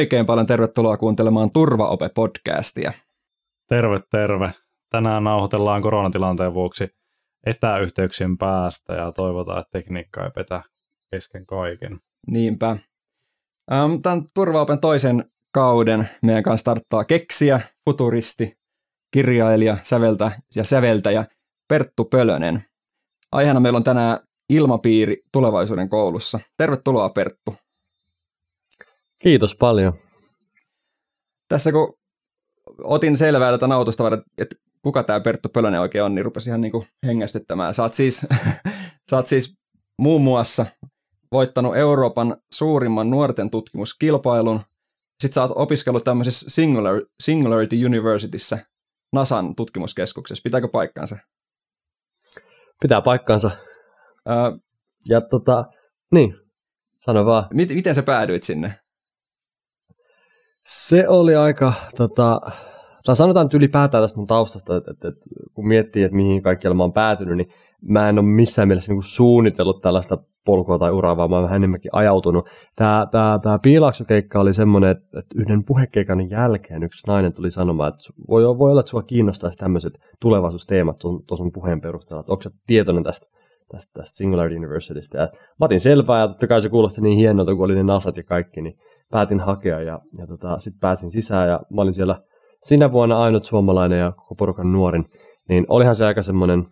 oikein paljon tervetuloa kuuntelemaan Turvaope-podcastia. Terve, terve. Tänään nauhoitellaan koronatilanteen vuoksi etäyhteyksien päästä ja toivotaan, että tekniikka ei petä kesken kaiken. Niinpä. Tämän Turvaopen toisen kauden meidän kanssa starttaa keksiä, futuristi, kirjailija, säveltä ja säveltäjä Perttu Pölönen. Aiheena meillä on tänään ilmapiiri tulevaisuuden koulussa. Tervetuloa Perttu. Kiitos paljon. Tässä kun otin selvää tätä nautusta, että kuka tämä Perttu Pölönen oikein on, niin rupesin ihan niin kuin hengästyttämään. Sä oot siis, sä oot siis muun muassa voittanut Euroopan suurimman nuorten tutkimuskilpailun. Sitten sä oot opiskellut tämmöisessä Singular, Singularity Universityssä, NASAn tutkimuskeskuksessa. Pitääkö paikkaansa? Pitää paikkaansa. Öö, ja tota, niin, sano vaan. Miten, miten sä päädyit sinne? Se oli aika, tota, tai sanotaan nyt ylipäätään tästä mun taustasta, että, että, että kun miettii, että mihin kaikkialla mä oon päätynyt, niin mä en ole missään mielessä niin suunnitellut tällaista polkua tai uraa, vaan mä oon vähän enemmänkin ajautunut. Tämä, tämä, tämä piilaksokeikka oli semmoinen, että, yhden puhekeikan jälkeen yksi nainen tuli sanomaan, että voi, voi olla, että sua kiinnostaisi tämmöiset tulevaisuusteemat tuon puheen perusteella, että onko sä tietoinen tästä, tästä, tästä Singularity Universitystä. Ja mä otin selvää ja totta kai se kuulosti niin hienolta, kun oli ne nasat ja kaikki, niin päätin hakea ja, ja tota, sitten pääsin sisään ja mä olin siellä sinä vuonna ainut suomalainen ja koko porukan nuorin, niin olihan se aika semmoinen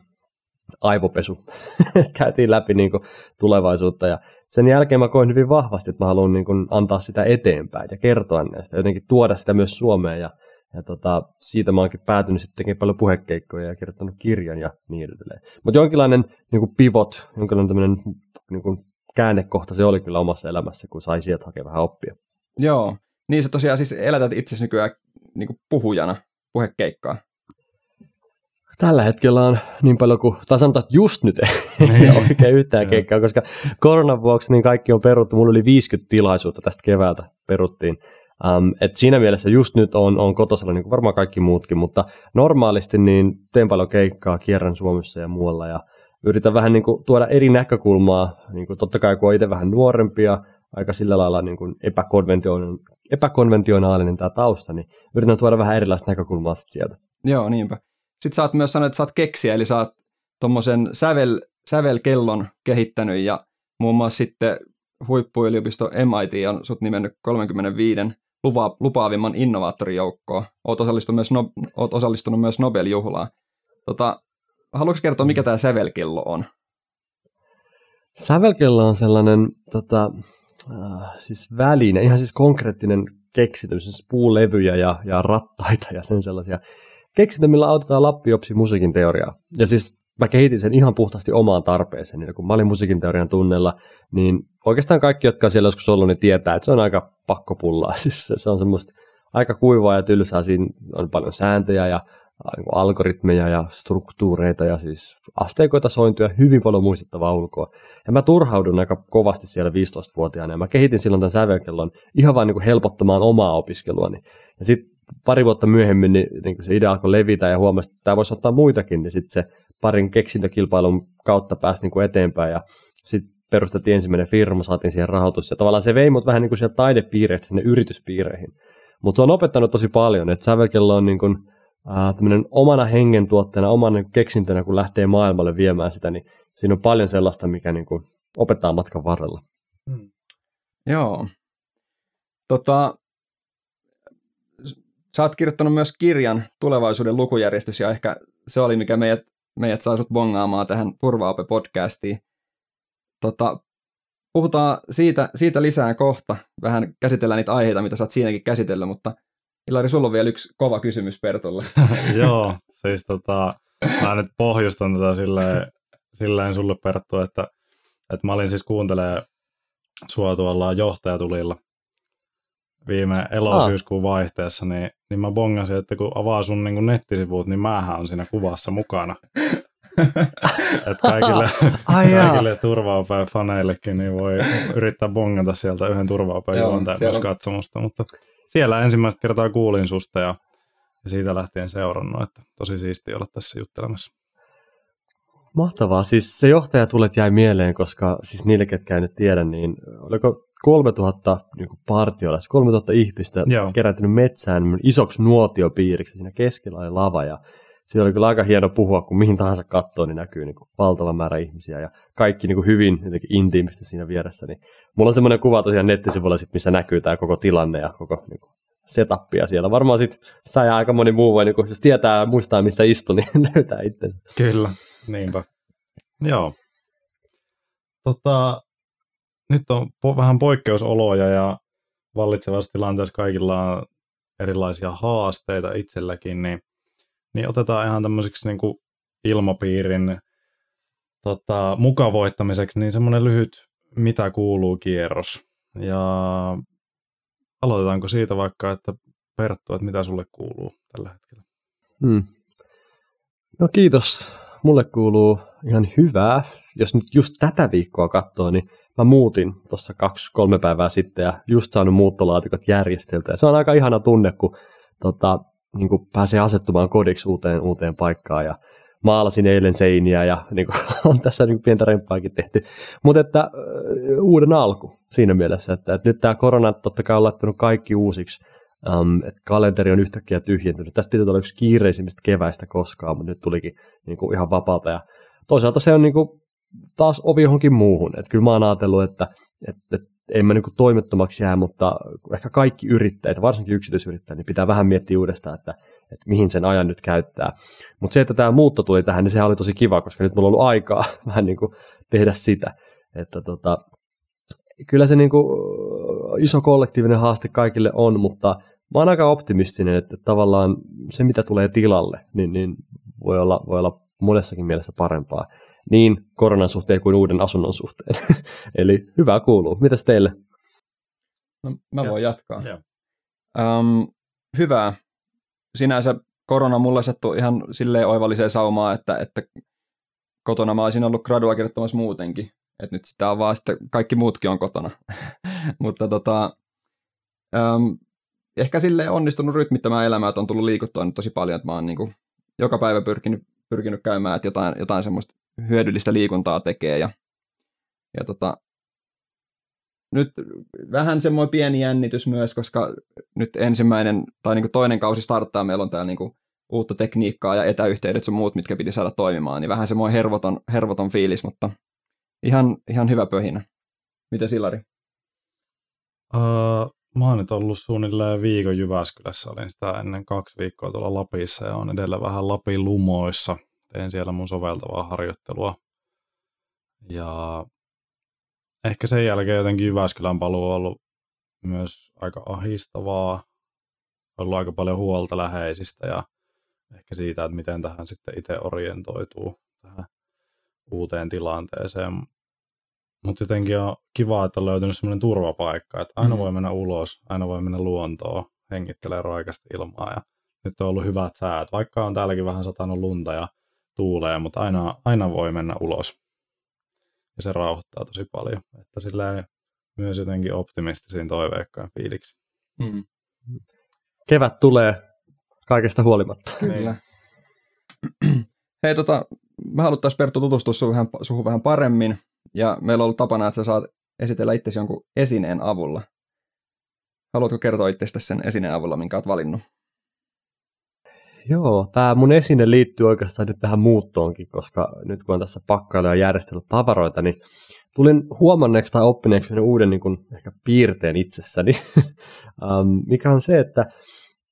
aivopesu. Käytiin läpi niin kuin, tulevaisuutta ja sen jälkeen mä koin hyvin vahvasti, että mä haluan niin kuin, antaa sitä eteenpäin ja kertoa näistä, jotenkin tuoda sitä myös Suomeen ja, ja tota, siitä mä oonkin päätynyt sitten tekemään paljon puhekeikkoja ja kirjoittanut kirjan ja niin edelleen. Mutta jonkinlainen niin kuin pivot, jonkinlainen tämmöinen niin kuin käännekohta se oli kyllä omassa elämässä, kun sai sieltä hakea vähän oppia. Joo, niin sä tosiaan siis elätät itse nykyään niin kuin puhujana, puhekeikkaa. Tällä hetkellä on niin paljon kuin, tai sanotaan, että just nyt ei niin. oikein yhtään keikkaa, koska koronan vuoksi niin kaikki on peruttu. Mulla oli 50 tilaisuutta tästä keväältä peruttiin. Um, et siinä mielessä just nyt on, on kotosalla, niin kuin varmaan kaikki muutkin, mutta normaalisti niin teen paljon keikkaa, kierrän Suomessa ja muualla ja yritän vähän niin kuin tuoda eri näkökulmaa, niin kuin totta kai kun on itse vähän nuorempia, aika sillä lailla niin kuin epäkonventionaalinen, epäkonventionaalinen tämä tausta, niin yritän tuoda vähän erilaista näkökulmaa sieltä. Joo, niinpä. Sitten sä oot myös sanonut, että sä oot keksiä, eli sä oot tuommoisen sävel, sävelkellon kehittänyt ja muun muassa sitten huippuyliopisto MIT on sut nimennyt 35 lupa, lupaavimman innovaattorijoukkoon. Oot osallistunut myös, no, oot osallistunut myös Nobel-juhlaan. Tota, haluatko kertoa, mikä tämä sävelkello on? Sävelkello on sellainen tota, äh, siis väline, ihan siis konkreettinen keksintö, siis puulevyjä ja, ja rattaita ja sen sellaisia keksintö, millä autetaan lappiopsi musiikin teoriaa. Ja siis mä kehitin sen ihan puhtaasti omaan tarpeeseen. Niin kun mä olin musiikin teorian tunnella, niin oikeastaan kaikki, jotka on siellä joskus ollut, niin tietää, että se on aika pakkopullaa. Siis se, se on semmoista aika kuivaa ja tylsää. Siinä on paljon sääntöjä ja algoritmeja ja struktuureita ja siis asteikoita sointuja, hyvin paljon muistettavaa ulkoa. Ja mä turhaudun aika kovasti siellä 15-vuotiaana ja mä kehitin silloin tämän sävelkellon ihan vain niin helpottamaan omaa opiskeluani. Ja sitten pari vuotta myöhemmin niin, niin se idea alkoi levitä ja huomasi, että tämä voisi ottaa muitakin, niin sitten se parin keksintökilpailun kautta pääsi niin kuin eteenpäin ja sitten perustettiin ensimmäinen firma, saatiin siihen rahoitus ja tavallaan se vei mut vähän niin kuin sieltä taidepiireistä sinne yrityspiireihin. Mutta se on opettanut tosi paljon, että sävelkello on niin kuin, äh, omana hengen tuotteena, omana keksintönä, kun lähtee maailmalle viemään sitä, niin siinä on paljon sellaista, mikä niin kuin opettaa matkan varrella. Hmm. Joo. Tota, sä oot kirjoittanut myös kirjan Tulevaisuuden lukujärjestys, ja ehkä se oli, mikä meidät, meidät sai sut bongaamaan tähän Turvaope-podcastiin. Tota, puhutaan siitä, siitä lisää kohta. Vähän käsitellään niitä aiheita, mitä sä oot siinäkin käsitellyt, mutta Ilari, sulla on vielä yksi kova kysymys Pertulle. Joo, siis tota, mä nyt pohjustan tätä silleen, silleen sulle Perttu, että, että mä olin siis kuuntelemaan sua tuolla johtajatulilla viime elosyyskuun vaihteessa, niin, niin mä bongasin, että kun avaa sun niin nettisivut, niin mähän on siinä kuvassa mukana. että kaikille, kaikille turvaopeen faneillekin niin voi yrittää bongata sieltä yhden turvaopeen juontajan myös katsomusta, mutta siellä ensimmäistä kertaa kuulin susta ja, ja siitä lähtien seurannut, että tosi siistiä olla tässä juttelemassa. Mahtavaa. Siis se johtaja tulet jäi mieleen, koska siis niille, ketkä ei nyt tiedä, niin oliko 3000 niin partiolaista, 3000 ihmistä Joo. kerääntynyt metsään isoksi nuotiopiiriksi. Siinä keskellä oli lava ja siellä oli kyllä aika hieno puhua, kun mihin tahansa katsoo, niin näkyy niin kuin valtava määrä ihmisiä ja kaikki niin kuin hyvin jotenkin intiimisti siinä vieressä. Niin mulla on semmoinen kuva tosiaan nettisivuilla, sit, missä näkyy tämä koko tilanne ja koko niin kuin setupia siellä. Varmaan sitten sä ja aika moni muu voi, niin kuin, jos tietää muistaa, missä istuu, niin löytää itsensä. Kyllä, niinpä. Joo. Tota, nyt on po- vähän poikkeusoloja ja vallitsevassa tilanteessa kaikilla on erilaisia haasteita itselläkin, niin, niin otetaan ihan tämmöiseksi niin kuin ilmapiirin tota, mukavoittamiseksi niin semmoinen lyhyt mitä kuuluu kierros. Ja aloitetaanko siitä vaikka, että Perttu, että mitä sulle kuuluu tällä hetkellä? Hmm. No kiitos. Mulle kuuluu ihan hyvää. Jos nyt just tätä viikkoa katsoo, niin mä muutin tuossa kaksi-kolme päivää sitten ja just saanut muuttolaatikot järjesteltyä. Se on aika ihana tunne, kun tota, niin kuin pääsee asettumaan kodiksi uuteen, uuteen paikkaan ja maalasin eilen seiniä ja niin kuin, on tässä niin pientä remppaakin tehty. Mutta että uuden alku siinä mielessä, että, että nyt tämä korona totta kai on laittanut kaikki uusiksi. Um, että kalenteri on yhtäkkiä tyhjentynyt. Tästä piti olla yksi kiireisimmistä keväistä koskaan, mutta nyt tulikin niin kuin ihan vapaalta. Ja toisaalta se on niin kuin, taas ovi johonkin muuhun. Että kyllä mä oon ajatellut, että, että, että ei mä niin toimettomaksi jää, mutta ehkä kaikki yrittäjät, varsinkin yksityisyrittäjät, niin pitää vähän miettiä uudestaan, että, että mihin sen ajan nyt käyttää. Mutta se, että tämä muutto tuli tähän, niin sehän oli tosi kiva, koska nyt mulla on ollut aikaa vähän niin kuin tehdä sitä. Että tota, kyllä se niin kuin iso kollektiivinen haaste kaikille on, mutta mä oon aika optimistinen, että tavallaan se, mitä tulee tilalle, niin, niin voi, olla, voi olla monessakin mielessä parempaa. Niin koronan suhteen kuin uuden asunnon suhteen. Eli hyvä kuuluu. Mitäs teille? No, mä voin jatkaa. Joo. Um, hyvä. Sinänsä korona mulle sattui ihan silleen oivalliseen saumaan, että, että kotona mä olisin ollut gradua kirjoittamassa muutenkin. Että nyt sitä on vaan sitten, kaikki muutkin on kotona. Mutta tota, um, ehkä sille onnistunut rytmittämään elämää, että on tullut liikuttua nyt tosi paljon, että mä oon niin kuin joka päivä pyrkinyt, pyrkinyt käymään, että jotain, jotain semmoista hyödyllistä liikuntaa tekee ja, ja tota, nyt vähän semmoinen pieni jännitys myös, koska nyt ensimmäinen tai niin toinen kausi starttaa, meillä on täällä niin uutta tekniikkaa ja etäyhteydet sun muut, mitkä piti saada toimimaan, niin vähän semmoinen hervoton, hervoton fiilis, mutta ihan, ihan hyvä pöhinä. Mitä Silari? Uh, mä oon nyt ollut suunnilleen viikon Jyväskylässä, olin sitä ennen kaksi viikkoa tuolla Lapissa ja on edellä vähän Lapin lumoissa. Teen siellä mun soveltavaa harjoittelua. Ja ehkä sen jälkeen jotenkin Jyväskylän paluu on ollut myös aika ahistavaa. Ollut aika paljon huolta läheisistä ja ehkä siitä, että miten tähän sitten itse orientoituu tähän uuteen tilanteeseen. Mutta jotenkin on kiva, että on löytynyt semmoinen turvapaikka, että aina mm. voi mennä ulos, aina voi mennä luontoon, hengittelee raikasta ilmaa ja nyt on ollut hyvät säät, vaikka on täälläkin vähän satanut lunta ja tuulee, mutta aina, aina voi mennä ulos. Ja se rauhoittaa tosi paljon, että sillä myös jotenkin optimistisiin toiveikkaan fiiliksi. Mm. Kevät tulee kaikesta huolimatta. Kyllä. Hei, tota, mä haluttaisiin Perttu tutustua suhun vähän, suhun vähän paremmin, ja meillä on ollut tapana, että sä saat esitellä itsesi jonkun esineen avulla. Haluatko kertoa itsestäsi sen esineen avulla, minkä olet valinnut? Joo, tämä mun esine liittyy oikeastaan nyt tähän muuttoonkin, koska nyt kun on tässä pakkailu ja järjestellyt tavaroita, niin tulin huomanneeksi tai oppineeksi uuden niin kuin, ehkä piirteen itsessäni, mikä on se, että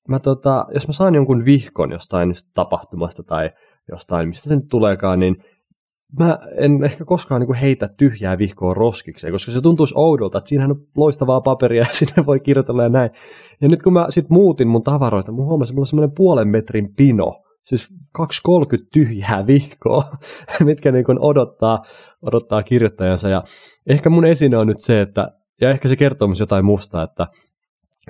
mä, tota, jos mä saan jonkun vihkon jostain tapahtumasta tai jostain, mistä se nyt tuleekaan, niin mä en ehkä koskaan niin kuin heitä tyhjää vihkoa roskikseen, koska se tuntuisi oudolta, että siinähän on loistavaa paperia ja sinne voi kirjoitella ja näin. Ja nyt kun mä sitten muutin mun tavaroita, mun huomasin, että mulla on semmoinen puolen metrin pino, siis 230 tyhjää vihkoa, mitkä niin kuin odottaa, odottaa kirjoittajansa. Ja ehkä mun esine on nyt se, että, ja ehkä se kertoo myös jotain musta, että,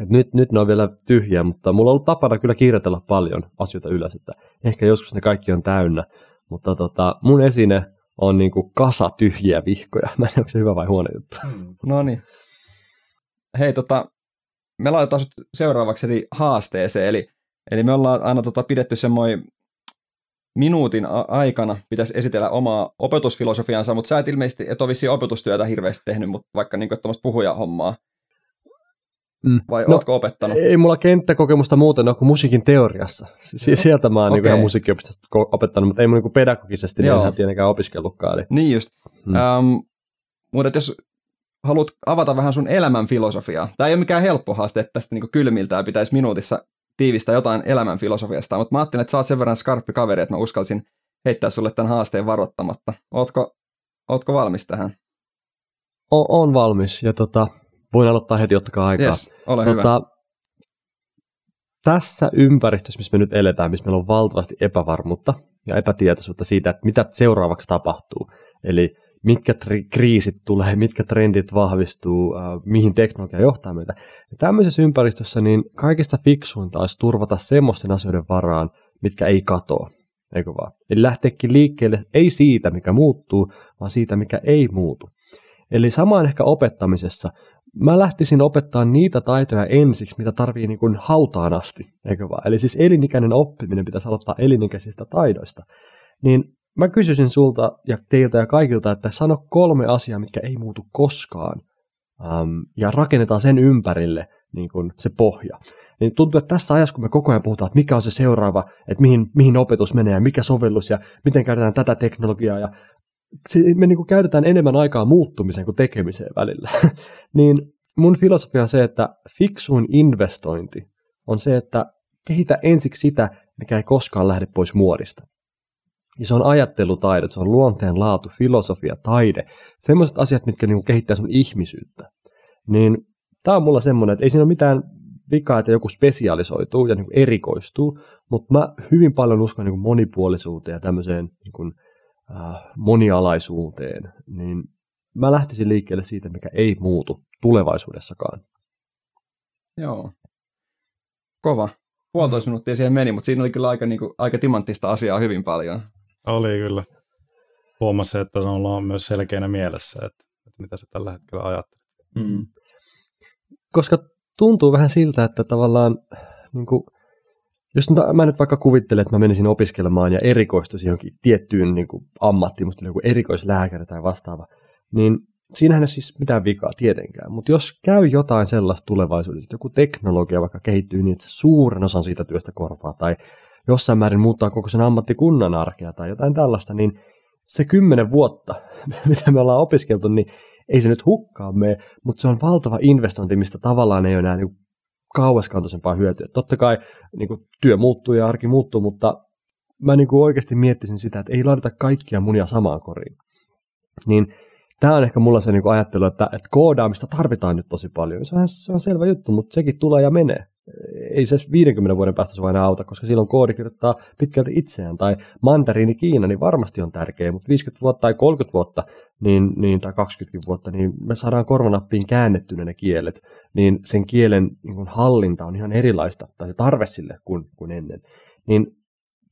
että nyt, nyt ne on vielä tyhjiä, mutta mulla on ollut tapana kyllä kirjoitella paljon asioita ylös, että ehkä joskus ne kaikki on täynnä. Mutta tota, mun esine on niinku kasa tyhjiä vihkoja. Mä en tiedä, onko se hyvä vai huono juttu. Mm. No niin. Hei, tota, me laitetaan seuraavaksi heti haasteeseen. Eli, eli me ollaan aina tota, pidetty semmoinen minuutin a- aikana pitäisi esitellä omaa opetusfilosofiansa, mutta sä et ilmeisesti et ole opetustyötä hirveästi tehnyt, mutta vaikka niin tuommoista puhujahommaa. Mm. Vai No, ootko opettanut? Ei mulla kenttäkokemusta muuten ole kuin musiikin teoriassa. Si- sieltä mä oon okay. Niin musiikkiopistosta ko- opettanut, mutta ei mun niin pedagogisesti niin Joo. ihan tietenkään opiskellutkaan. Eli. Niin just. Mm. Um, mutta jos haluat avata vähän sun elämän filosofiaa, tämä ei ole mikään helppo haaste, että tästä niinku kylmiltään pitäisi minuutissa tiivistää jotain elämän filosofiasta, mutta mä ajattelin, että sä oot sen verran skarppi kaveri, että mä uskalsin heittää sulle tämän haasteen varoittamatta. Ootko, ootko valmis tähän? O- on valmis ja tota, voin aloittaa heti, ottakaa aikaa. Yes, ole hyvä. Tota, tässä ympäristössä, missä me nyt eletään, missä meillä on valtavasti epävarmuutta ja epätietoisuutta siitä, että mitä seuraavaksi tapahtuu. Eli mitkä tri- kriisit tulee, mitkä trendit vahvistuu, äh, mihin teknologia johtaa meitä. Ja tämmöisessä ympäristössä niin kaikista fiksuinta olisi turvata semmoisten asioiden varaan, mitkä ei katoa. Eikö vaan? Eli lähteekin liikkeelle ei siitä, mikä muuttuu, vaan siitä, mikä ei muutu. Eli samaan ehkä opettamisessa mä lähtisin opettaa niitä taitoja ensiksi, mitä tarvii niin kuin hautaan asti, eikö vaan? Eli siis elinikäinen oppiminen pitäisi aloittaa elinikäisistä taidoista. Niin mä kysyisin sulta ja teiltä ja kaikilta, että sano kolme asiaa, mitkä ei muutu koskaan. Um, ja rakennetaan sen ympärille niin kuin se pohja. Niin tuntuu, että tässä ajassa, kun me koko ajan puhutaan, että mikä on se seuraava, että mihin, mihin opetus menee ja mikä sovellus ja miten käytetään tätä teknologiaa ja me niin kuin käytetään enemmän aikaa muuttumiseen kuin tekemiseen välillä. niin mun filosofia on se, että fiksuin investointi on se, että kehitä ensiksi sitä, mikä ei koskaan lähde pois muodista. Ja se on ajattelutaidot, se on luonteen laatu, filosofia, taide, sellaiset asiat, mitkä niin kuin kehittää sun ihmisyyttä. Niin tämä on mulla semmoinen, että ei siinä ole mitään vikaa, että joku spesialisoituu ja niin erikoistuu, mutta mä hyvin paljon uskon niin kuin monipuolisuuteen ja tämmöiseen niin kuin, monialaisuuteen, niin mä lähtisin liikkeelle siitä, mikä ei muutu tulevaisuudessakaan. Joo. Kova. Puolitoista minuuttia siihen meni, mutta siinä oli kyllä aika, niin kuin, aika timanttista asiaa hyvin paljon. Oli kyllä. Huomasi, että se on myös selkeänä mielessä, että, että mitä se tällä hetkellä ajattelee. Mm. Koska tuntuu vähän siltä, että tavallaan, niin kuin, jos nyt- mä nyt vaikka kuvittelen, että mä menisin opiskelemaan ja erikoistuisin johonkin tiettyyn niin kuin, ammattiin, musta joku erikoislääkäri tai vastaava, niin siinähän ei siis mitään vikaa tietenkään. Mutta jos käy jotain sellaista tulevaisuudessa, että joku teknologia vaikka kehittyy niin, että se suuren osan siitä työstä korvaa, tai jossain määrin muuttaa koko sen ammattikunnan arkea tai jotain tällaista, niin se kymmenen vuotta, mitä me ollaan opiskeltu, niin ei se nyt hukkaan mene, mutta se on valtava investointi, mistä tavallaan ei ole enää niin kauaskantoisempaa hyötyä. Totta kai niin kuin, työ muuttuu ja arki muuttuu, mutta mä niin kuin oikeasti miettisin sitä, että ei laiteta kaikkia munia samaan koriin. Niin tämä on ehkä mulla se niin kuin ajattelu, että, että koodaamista tarvitaan nyt tosi paljon. Se on, se on selvä juttu, mutta sekin tulee ja menee. Ei se 50 vuoden päästä sua enää auta, koska silloin koodi kirjoittaa pitkälti itseään. Tai mandariini Kiina, niin varmasti on tärkeä, mutta 50 vuotta tai 30 vuotta niin, niin, tai 20 vuotta, niin me saadaan korvanappiin käännettynä ne kielet, niin sen kielen niin hallinta on ihan erilaista, tai se tarve sille kuin, kuin ennen. Niin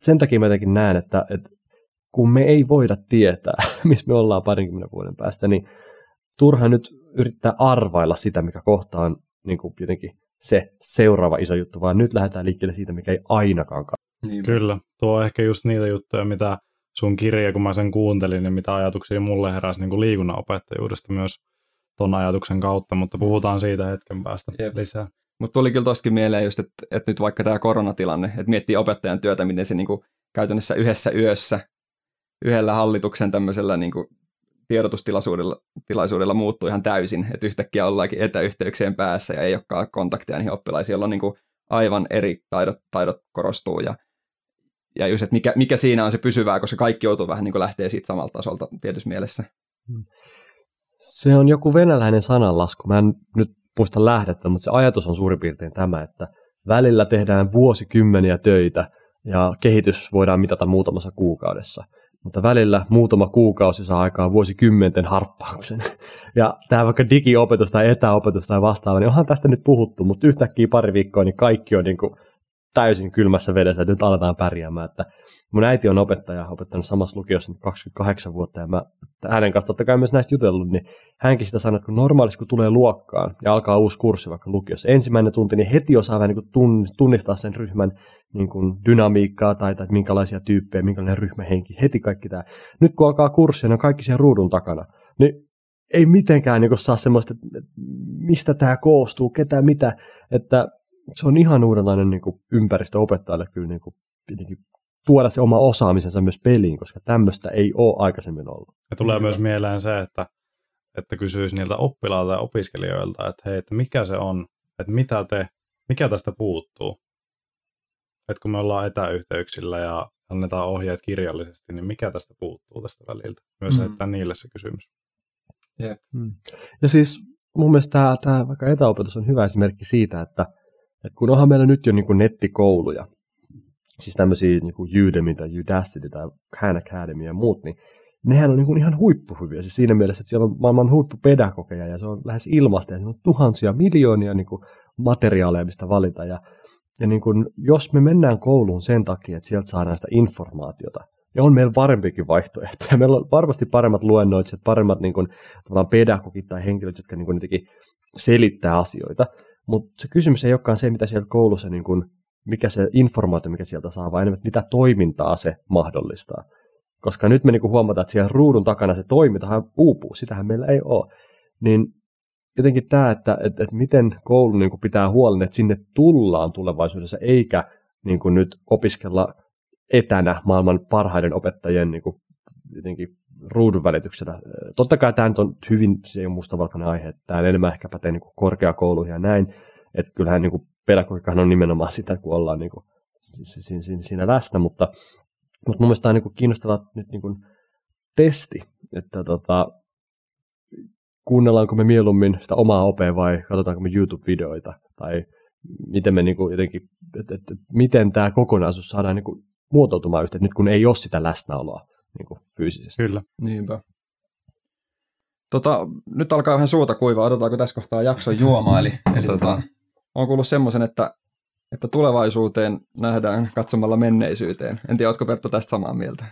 sen takia mä jotenkin näen, että, että kun me ei voida tietää, missä me ollaan parinkymmenen vuoden päästä, niin turha nyt yrittää arvailla sitä, mikä kohta on niin kuin jotenkin se seuraava iso juttu, vaan nyt lähdetään liikkeelle siitä, mikä ei ainakaan kannata. Niin. Kyllä, tuo on ehkä just niitä juttuja, mitä sun kirja, kun mä sen kuuntelin, niin mitä ajatuksia mulle heräsi niin kuin liikunnan opettajuudesta myös ton ajatuksen kautta, mutta puhutaan siitä hetken päästä Jep. lisää. Mutta tuli kyllä tostakin mieleen just, että, että nyt vaikka tämä koronatilanne, että miettii opettajan työtä, miten se niinku käytännössä yhdessä yössä, yhdellä hallituksen tämmöisellä niinku tiedotustilaisuudella tilaisuudella muuttuu ihan täysin, että yhtäkkiä ollaankin etäyhteyksien päässä ja ei olekaan kontaktia niihin oppilaisiin, jolloin niinku aivan eri taidot, taidot korostuu ja, ja just, että mikä, mikä siinä on se pysyvää, koska kaikki joutuu vähän niin kuin lähtee siitä samalta tasolta tietyssä mielessä. Se on joku venäläinen sananlasku. Mä en nyt muista lähdettä, mutta se ajatus on suurin piirtein tämä, että välillä tehdään vuosikymmeniä töitä ja kehitys voidaan mitata muutamassa kuukaudessa. Mutta välillä muutama kuukausi saa aikaan vuosikymmenten harppauksen. Ja tämä vaikka digiopetus tai etäopetus tai vastaava, niin onhan tästä nyt puhuttu, mutta yhtäkkiä pari viikkoa, niin kaikki on niin kuin täysin kylmässä vedessä, että nyt aletaan pärjäämään. Että mun äiti on opettaja, opettanut samassa lukiossa nyt 28 vuotta, ja mä hänen kanssa totta kai myös näistä jutellut, niin hänkin sitä sanoo, että kun normaalisti kun tulee luokkaan ja alkaa uusi kurssi vaikka lukiossa, ensimmäinen tunti, niin heti osaa vähän niin tunnistaa sen ryhmän niin kuin dynamiikkaa tai, tai minkälaisia tyyppejä, minkälainen ryhmähenki, heti kaikki tämä. Nyt kun alkaa kurssi, ne on kaikki siellä ruudun takana, niin ei mitenkään niin saa semmoista, että mistä tämä koostuu, ketä mitä, että se on ihan uudenlainen niin kuin ympäristö opettajalle kyllä niin kuin, tuoda se oma osaamisensa myös peliin, koska tämmöistä ei ole aikaisemmin ollut. Ja tulee myös mieleen se, että, että kysyisi niiltä oppilailta ja opiskelijoilta, että hei, että mikä se on, että mitä te, mikä tästä puuttuu. Että kun me ollaan etäyhteyksillä ja annetaan ohjeet kirjallisesti, niin mikä tästä puuttuu tästä väliltä? Myös mm. että niille se kysymys. Yep. Mm. Ja siis mun mielestä tämä, tämä vaikka etäopetus on hyvä esimerkki siitä, että, että kun onhan meillä nyt jo niin kuin nettikouluja, siis tämmöisiä niin kuin Udemy tai Udacity tai Khan Academy ja muut, niin nehän on niin kuin ihan huippuhyviä. Siis siinä mielessä, että siellä on maailman huippupedagogeja ja se on lähes ilmasta ja on tuhansia, miljoonia niin kuin materiaaleja, mistä valita. Ja, ja niin kuin, jos me mennään kouluun sen takia, että sieltä saadaan sitä informaatiota, niin on meillä parempikin vaihtoehtoja. Meillä on varmasti paremmat luennoitsijat, paremmat niin kuin, pedagogit tai henkilöt, jotka niin kuin, selittää asioita. Mutta se kysymys ei olekaan se, mitä sieltä koulussa niin kuin, mikä se informaatio, mikä sieltä saa, vaan enemmän, mitä toimintaa se mahdollistaa. Koska nyt me niin huomataan, että siellä ruudun takana se toimintahan uupuu, sitähän meillä ei ole. Niin jotenkin tämä, että, että, että miten koulu niin pitää huolen, että sinne tullaan tulevaisuudessa, eikä niin nyt opiskella etänä maailman parhaiden opettajien niin jotenkin ruudun välityksellä. Totta kai tämä nyt on hyvin, se ei ole mustavalkoinen aihe, tämä enemmän ehkä pätee niin korkeakouluihin ja näin, että kyllähän niin kuin pedagogiikkahan on nimenomaan sitä, kun ollaan niin kuin siinä läsnä, mutta, mutta mun mielestä tämä on niin kiinnostava nyt niin kuin testi, että tota, kuunnellaanko me mieluummin sitä omaa opea vai katsotaanko me YouTube-videoita tai miten me niin kuin jotenkin, että, että, että miten tämä kokonaisuus saadaan niin kuin muotoutumaan yhteen, nyt kun ei ole sitä läsnäoloa niin kuin fyysisesti. Kyllä. Niinpä. Tota, nyt alkaa vähän suuta kuivaa, otetaanko tässä kohtaa jakson juomaa, eli, eli tota, on kuullut semmoisen, että, että tulevaisuuteen nähdään katsomalla menneisyyteen. En tiedä, oletko Perttu tästä samaa mieltä?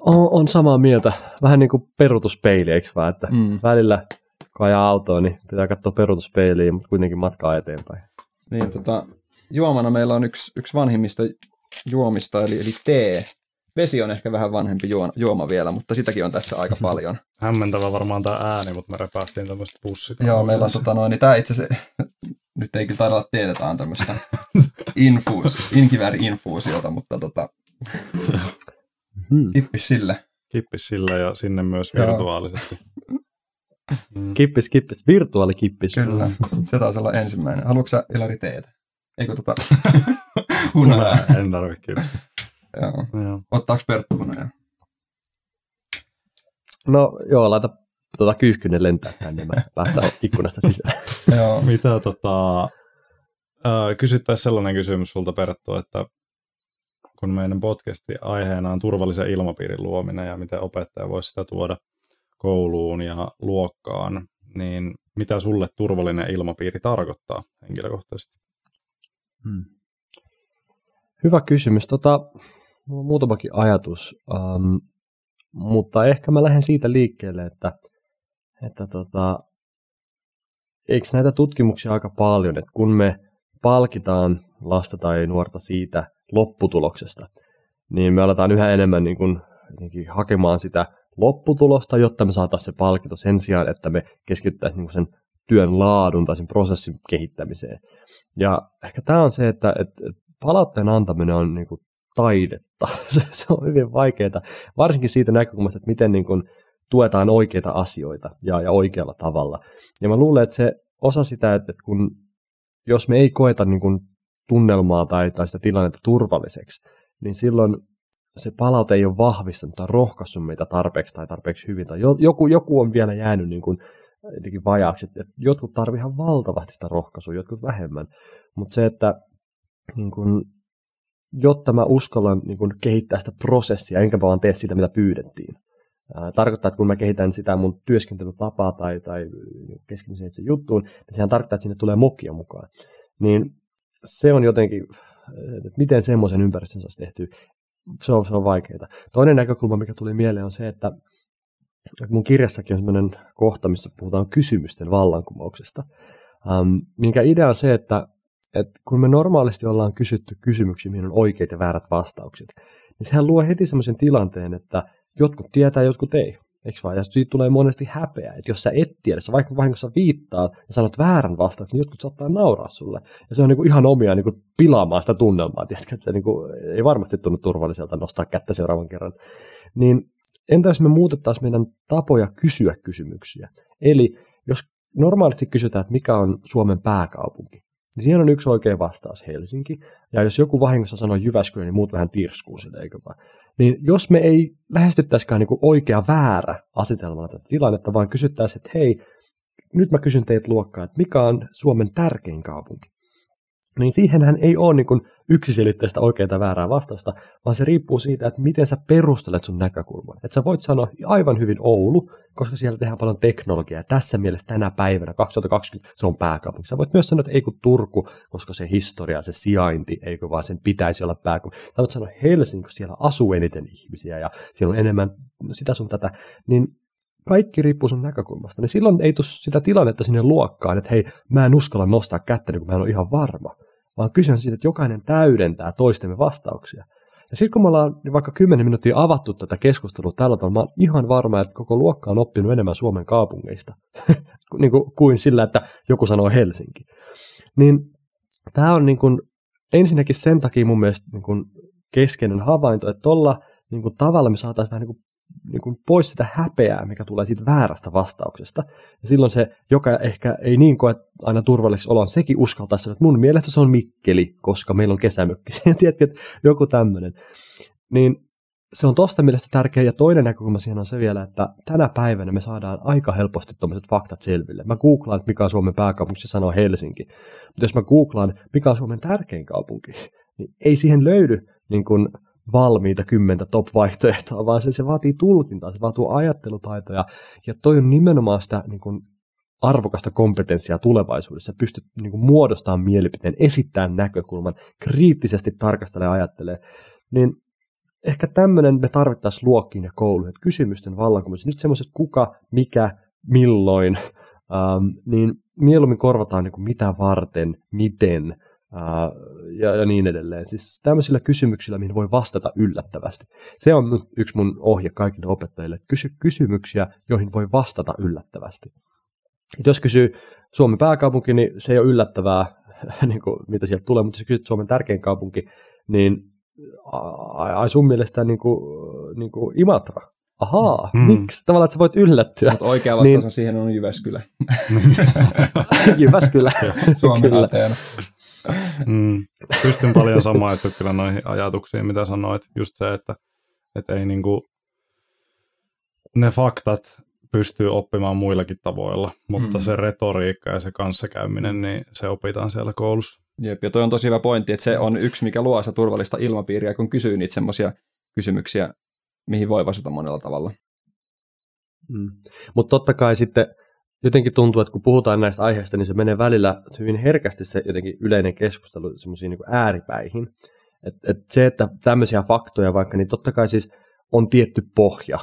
On, on samaa mieltä. Vähän niin kuin peruutuspeili, eikö vaan? Että mm. välillä kun ajaa autoa, niin pitää katsoa peruutuspeiliin, mutta kuitenkin matkaa eteenpäin. Niin, tota, juomana meillä on yksi, yksi vanhimmista juomista, eli, eli tee. Vesi on ehkä vähän vanhempi juoma, vielä, mutta sitäkin on tässä aika paljon. Hämmentävä varmaan tämä ääni, mutta me repästiin tämmöistä pussit. Joo, meillä on tota noin, niin tämä itse asiassa, nyt ei kyllä taida olla tiedetään tämmöistä infuus, inkivääri-infuusiota, mutta tota, hmm. kippis sille. Kippis sille ja sinne myös virtuaalisesti. Mm. Kippis, kippis, virtuaalikippis. Kyllä, se taisi olla ensimmäinen. Haluatko sä Ilari teetä? Eikö tota hunajaa? en tarvitse, kiitos. Joo. Joo. Ottaako Perttu hunajaa? No joo, laita tuota kyyhkynen lentää tänne, mä päästään ikkunasta sisään. joo. Mitä tota, äh, kysyttäisiin sellainen kysymys sulta Perttu, että kun meidän podcastin aiheena on turvallisen ilmapiirin luominen ja miten opettaja voisi sitä tuoda kouluun ja luokkaan, niin mitä sulle turvallinen ilmapiiri tarkoittaa henkilökohtaisesti? Hmm. Hyvä kysymys. Tota, muutamakin ajatus, um, mutta ehkä mä lähden siitä liikkeelle, että, että tota, eikö näitä tutkimuksia aika paljon, että kun me palkitaan lasta tai nuorta siitä lopputuloksesta, niin me aletaan yhä enemmän niin kuin, hakemaan sitä lopputulosta, jotta me saataisiin se palkinto sen sijaan, että me keskityttäisiin niin sen työn laadun tai sen prosessin kehittämiseen. Ja ehkä tämä on se, että, että palautteen antaminen on niin kuin taidetta. se on hyvin vaikeaa, varsinkin siitä näkökulmasta, että miten niin kuin tuetaan oikeita asioita ja, ja oikealla tavalla. Ja mä luulen, että se osa sitä, että kun jos me ei koeta niin kuin tunnelmaa tai, tai sitä tilannetta turvalliseksi, niin silloin se palaute ei ole vahvistanut tai rohkaissut meitä tarpeeksi tai tarpeeksi hyvin. Tai joku, joku on vielä jäänyt niin kuin jotenkin vajaaksi. Että jotkut tarvitsevat vvaltavasti sitä rohkaisua, jotkut vähemmän. Mutta se, että niin kuin, jotta mä uskallan niin kuin, kehittää sitä prosessia, enkä vaan tee sitä, mitä pyydettiin. Ää, tarkoittaa, että kun mä kehitän sitä mun työskentelytapaa tai, tai keskityn itse juttuun, niin sehän tarkoittaa, että sinne tulee mokia mukaan. Niin se on jotenkin, että miten semmoisen ympäristön saisi tehtyä, se on, se on vaikeaa. Toinen näkökulma, mikä tuli mieleen, on se, että mun kirjassakin on sellainen kohta, missä puhutaan kysymysten vallankumouksesta, um, minkä idea on se, että, että kun me normaalisti ollaan kysytty kysymyksiä, mihin on oikeat ja väärät vastaukset, niin sehän luo heti semmoisen tilanteen, että jotkut tietää, jotkut ei. Eikö vaan? Ja siitä tulee monesti häpeä, että jos sä et tiedä, jos sä vaikka vahingossa viittaa ja sanot väärän vastauksen, niin jotkut saattaa nauraa sulle. Ja se on niinku ihan omia niinku pilaamaan sitä tunnelmaa, tiedätkö? että se niinku, ei varmasti tunnu turvalliselta nostaa kättä seuraavan kerran. Niin entä jos me muutettaisiin meidän tapoja kysyä kysymyksiä? Eli jos normaalisti kysytään, että mikä on Suomen pääkaupunki, siihen on yksi oikea vastaus, Helsinki. Ja jos joku vahingossa sanoo Jyväskylä, niin muut vähän tirskuu sille, eikö vaan? Niin jos me ei lähestyttäisikään niin oikea väärä asetelmalla tätä tilannetta, vaan kysyttäisiin, että hei, nyt mä kysyn teitä luokkaa, että mikä on Suomen tärkein kaupunki? Niin siihenhän ei ole niin kuin yksiselitteistä oikeaa tai väärää vastausta, vaan se riippuu siitä, että miten sä perustelet sun näkökulman. Että sä voit sanoa aivan hyvin Oulu, koska siellä tehdään paljon teknologiaa. Tässä mielessä tänä päivänä, 2020, se on pääkaupunki. Sä voit myös sanoa, että ei kun Turku, koska se historia, se sijainti, eikö vaan sen pitäisi olla pääkaupunki. Sä voit sanoa Helsinki, koska siellä asuu eniten ihmisiä ja siellä on enemmän sitä sun tätä. Niin kaikki riippuu sun näkökulmasta, niin silloin ei tule sitä tilannetta sinne luokkaan, että hei, mä en uskalla nostaa kättä, kun mä en ole ihan varma, vaan kyse on siitä, että jokainen täydentää toistemme vastauksia. Ja sitten kun me ollaan vaikka 10 minuuttia avattu tätä keskustelua tällä tavalla, mä oon ihan varma, että koko luokka on oppinut enemmän Suomen kaupungeista niin kuin, kuin sillä, että joku sanoo Helsinki. Niin tämä on niin kuin, ensinnäkin sen takia mun mielestä niin kuin keskeinen havainto, että tuolla niin tavalla me saataisiin vähän niin kuin niin kuin pois sitä häpeää, mikä tulee siitä väärästä vastauksesta. Ja silloin se, joka ehkä ei niin koe aina turvalliseksi oloa, sekin uskaltaa sanoa, että mun mielestä se on Mikkeli, koska meillä on kesämökki. Tiedätkö, että joku tämmöinen. Niin se on tosta mielestä tärkeä, ja toinen näkökulma siihen on se vielä, että tänä päivänä me saadaan aika helposti tuommoiset faktat selville. Mä googlaan, että mikä on Suomen pääkaupunki, se sanoo Helsinki. Mutta jos mä googlaan, mikä on Suomen tärkein kaupunki, niin ei siihen löydy niin kuin, valmiita kymmentä top-vaihtoehtoa, vaan se, se vaatii tulkintaa, se vaatii ajattelutaitoja, ja toi on nimenomaan sitä niin kuin, arvokasta kompetenssia tulevaisuudessa, pystyt niin kuin, muodostamaan mielipiteen, esittämään näkökulman, kriittisesti tarkastelee ja ajattelee, niin ehkä tämmöinen me tarvittaisiin luokkiin ja kouluihin, että kysymysten vallankumous, nyt semmoiset kuka, mikä, milloin, ähm, niin mieluummin korvataan niin kuin mitä varten, miten, ja, ja niin edelleen. Siis tämmöisillä kysymyksillä, mihin voi vastata yllättävästi. Se on yksi mun ohje kaikille opettajille, että kysy kysymyksiä, joihin voi vastata yllättävästi. Et jos kysyy Suomen pääkaupunki, niin se ei ole yllättävää, niin kuin, mitä sieltä tulee, mutta jos kysyt Suomen tärkein kaupunki, niin ai sun mielestä niin kuin, niin kuin Imatra. Ahaa, mm. miksi? Tavallaan, että sä voit yllättyä. Mutta oikea vastaus niin... on siihen on Jyväskylä. Jyväskylä. Suomen Ateena. Mm. Pystyn paljon samaistumaan kyllä noihin ajatuksiin, mitä sanoit. Just se, että, että ei niinku, ne faktat pystyy oppimaan muillakin tavoilla, mutta mm. se retoriikka ja se kanssakäyminen, niin se opitaan siellä koulussa. Jep, ja toi on tosi hyvä pointti, että se on yksi, mikä luo sitä turvallista ilmapiiriä, kun kysyy niitä semmoisia kysymyksiä, mihin voi vastata monella tavalla. Mm. Mutta totta kai sitten jotenkin tuntuu, että kun puhutaan näistä aiheista, niin se menee välillä hyvin herkästi se jotenkin yleinen keskustelu semmoisiin niin ääripäihin. Et, et se, että tämmöisiä faktoja vaikka, niin totta kai siis on tietty pohja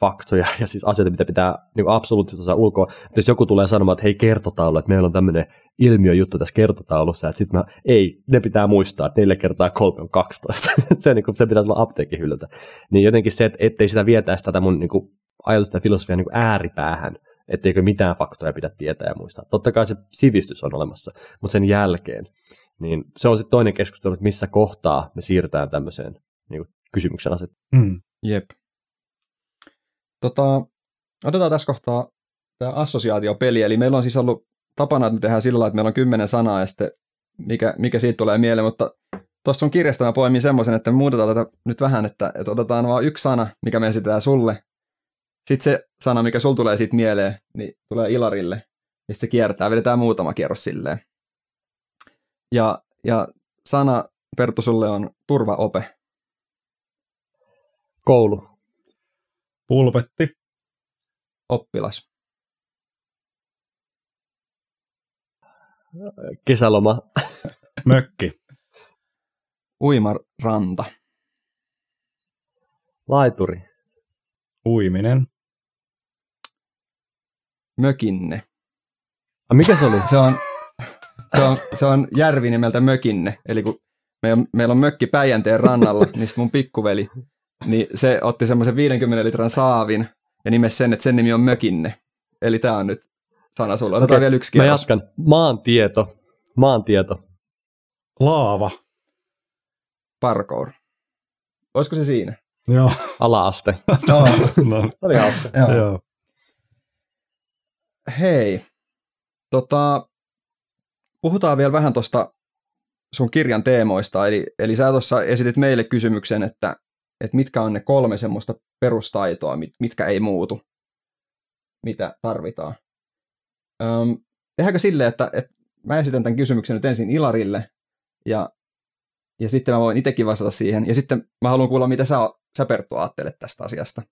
faktoja ja siis asioita, mitä pitää niin absoluuttisesti osaa ulkoa. Että jos joku tulee sanomaan, että hei kertotaulu, että meillä on tämmöinen ilmiöjuttu tässä kertotaulussa, että sitten mä, ei, ne pitää muistaa, että 4 kertaa 3 on 12. se, niin kuin, se pitää tulla apteekin hyllyltä. Niin jotenkin se, että ettei sitä vietäisi tätä mun niin kuin, ajatusta ja filosofiaa niin ääripäähän, etteikö mitään faktoja pidä tietää ja muistaa. Totta kai se sivistys on olemassa, mutta sen jälkeen, niin se on sitten toinen keskustelu, että missä kohtaa me siirrytään tämmöiseen niin kysymyksen aset. Mm. Jep. Tota, otetaan tässä kohtaa tämä assosiaatiopeli, eli meillä on siis ollut tapana, että me tehdään sillä lailla, että meillä on kymmenen sanaa ja sitten mikä, mikä siitä tulee mieleen, mutta tuossa on kirjasta mä poimin semmoisen, että me muutetaan tätä nyt vähän, että, että otetaan vain yksi sana, mikä me esitetään sulle, sitten se sana, mikä sul tulee siitä mieleen, niin tulee Ilarille, ja se kiertää, vedetään muutama kierros silleen. Ja, ja sana Perttu sulle on turvaope. Koulu. Pulpetti. Oppilas. Kesäloma. Mökki. Uimaranta. Laituri. Uiminen. Mökinne. A, mikä se oli? Se on, se on, se on järvi nimeltä Mökinne. Eli kun meillä on, meillä on mökki Päijänteen rannalla, niin mun pikkuveli, niin se otti semmoisen 50 litran saavin ja nimesi sen, että sen nimi on Mökinne. Eli tää on nyt sana sulla. Otetaan Okei, vielä yksi Mä kierros. jatkan. Maantieto. Maantieto. Laava. Parkour. Olisiko se siinä? Joo. Ala-aste. No, no, Oli hauska. joo. joo. Hei, tota, puhutaan vielä vähän tuosta sun kirjan teemoista. Eli, eli sä tuossa esitit meille kysymyksen, että, että mitkä on ne kolme semmoista perustaitoa, mit, mitkä ei muutu, mitä tarvitaan. Öm, tehdäänkö silleen, että, että mä esitän tämän kysymyksen nyt ensin Ilarille, ja, ja sitten mä voin itsekin vastata siihen, ja sitten mä haluan kuulla, mitä sä, sä Perttu ajattelet tästä asiasta.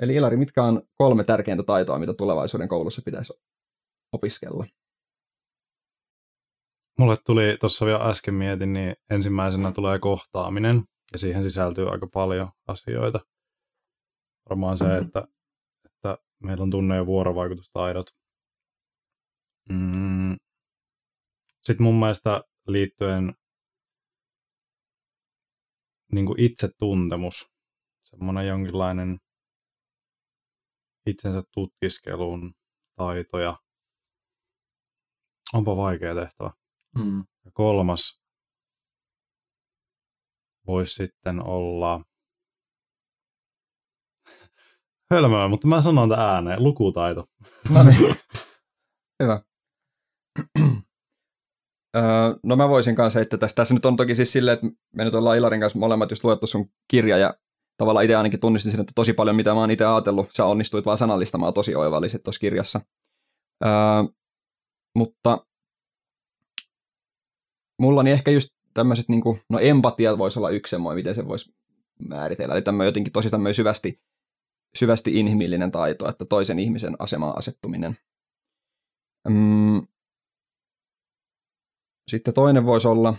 Eli Ilari, mitkä on kolme tärkeintä taitoa, mitä tulevaisuuden koulussa pitäisi opiskella? Mulle tuli tuossa vielä äsken mietin, niin ensimmäisenä tulee kohtaaminen, ja siihen sisältyy aika paljon asioita. Varmaan se, Mhm. että, että meillä on tunne- ja vuorovaikutustaidot. Mm. Sitten mun mielestä liittyen niin kuin itsetuntemus, semmoinen jonkinlainen itsensä tutkiskelun taitoja. Onpa vaikea tehtävä. Mm. Ja kolmas voisi sitten olla hölmöä, mutta mä sanon tämän ääneen. Lukutaito. No niin. Hyvä. Öö, no mä voisin kanssa heittää tästä. Tässä nyt on toki siis silleen, että me nyt ollaan Ilarin kanssa molemmat just luettu sun kirja ja tavallaan itse ainakin tunnistin sen, että tosi paljon mitä mä oon itse ajatellut, sä onnistuit vaan sanallistamaan tosi oivallisesti tuossa kirjassa. Öö, mutta mulla niin ehkä just tämmöiset, niin no empatia voisi olla yksi semmoinen, miten se voisi määritellä. Eli tämmöinen jotenkin tosi tämmöinen syvästi, syvästi inhimillinen taito, että toisen ihmisen asemaan asettuminen. Mm. Sitten toinen voisi olla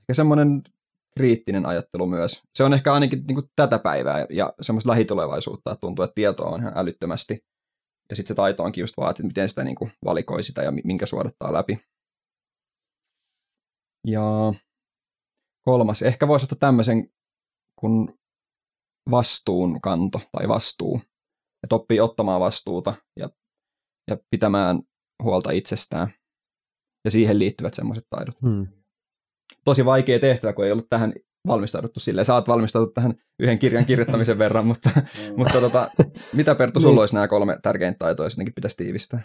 ehkä semmoinen kriittinen ajattelu myös. Se on ehkä ainakin niin kuin tätä päivää ja semmoista lähitulevaisuutta, että tuntuu, että tietoa on ihan älyttömästi. Ja sitten se taito onkin just vaan, että miten sitä niin kuin valikoi sitä ja minkä suodattaa läpi. Ja kolmas, ehkä voisi ottaa tämmöisen kuin vastuunkanto tai vastuu. Että oppii ottamaan vastuuta ja, ja pitämään huolta itsestään. Ja siihen liittyvät semmoiset taidot. Hmm. Tosi vaikea tehtävä, kun ei ollut tähän valmistauduttu silleen. Sä oot valmistautunut tähän yhden kirjan kirjoittamisen verran, mutta, mutta tota, mitä Perttu, sulla Niin. olisi nämä kolme tärkeintä taitoa, jos pitäisi tiivistää?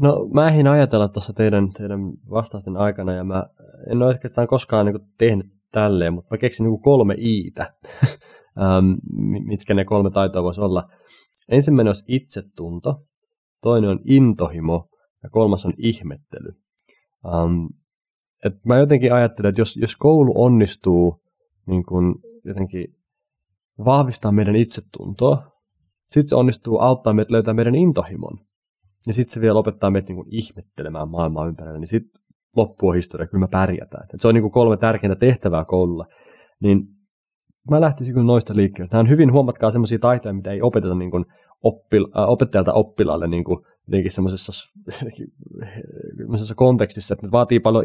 No mä ehdin ajatella tuossa teidän, teidän vastausten aikana ja mä en ole oikeastaan koskaan niin tehnyt tälleen, mutta mä keksin niin kolme iitä, ähm, mi- mitkä ne kolme taitoa voisi olla. Ensimmäinen olisi itsetunto, toinen on intohimo ja kolmas on ihmettely. Um, et mä jotenkin ajattelen, että jos, jos koulu onnistuu niin kun jotenkin vahvistaa meidän itsetuntoa, sitten se onnistuu auttaa meitä löytää meidän intohimon. Ja sitten se vielä opettaa meitä niin ihmettelemään maailmaa ympärillä, niin sitten loppuu historia, kyllä me pärjätään. Et se on niin kolme tärkeintä tehtävää koululla. Niin mä lähtisin kyllä noista liikkeelle. Nämä on hyvin, huomatkaa, semmoisia taitoja, mitä ei opeteta niin kuin oppil, äh, opettajalta oppilaalle niin jotenkin semmoisessa, semmoisessa kontekstissa, että ne vaatii paljon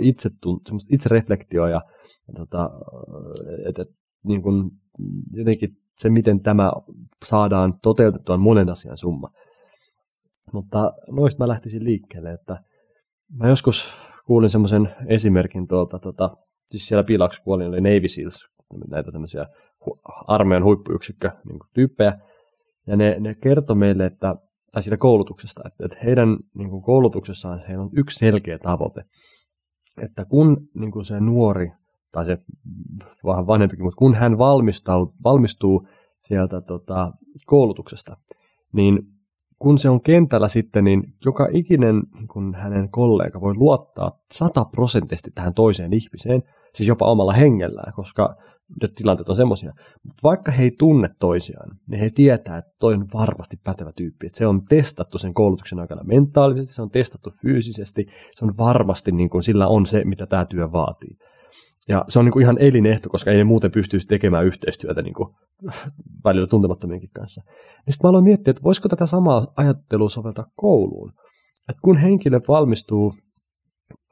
semmoista itsereflektioa ja, ja tota, et, et, niin kuin, jotenkin se, miten tämä saadaan toteutettua, on monen asian summa. Mutta noista mä lähtisin liikkeelle, että mä joskus kuulin semmoisen esimerkin tuolta, tota, siis siellä Pilaksi kuolin oli Navy Seals, näitä tämmöisiä armeijan huippuyksikkö niin tyyppejä, ja ne, ne kertoi meille, että, tai siitä koulutuksesta, että, että heidän niin kuin koulutuksessaan heillä on yksi selkeä tavoite, että kun niin kuin se nuori, tai se vähän vanhempikin, mutta kun hän valmistuu, sieltä tota, koulutuksesta, niin kun se on kentällä sitten, niin joka ikinen kun hänen kollega voi luottaa sataprosenttisesti tähän toiseen ihmiseen, siis jopa omalla hengellään, koska nyt tilanteet on semmoisia. Mutta vaikka he ei tunne toisiaan, niin he tietää, että toi on varmasti pätevä tyyppi. Että se on testattu sen koulutuksen aikana mentaalisesti, se on testattu fyysisesti, se on varmasti, niin kuin, sillä on se, mitä tämä työ vaatii. Ja se on niin kuin ihan elinehto, koska ei ne muuten pystyisi tekemään yhteistyötä niin kuin välillä tuntemattomienkin kanssa. Sitten mä aloin miettiä, että voisiko tätä samaa ajattelua soveltaa kouluun. Että kun henkilö valmistuu,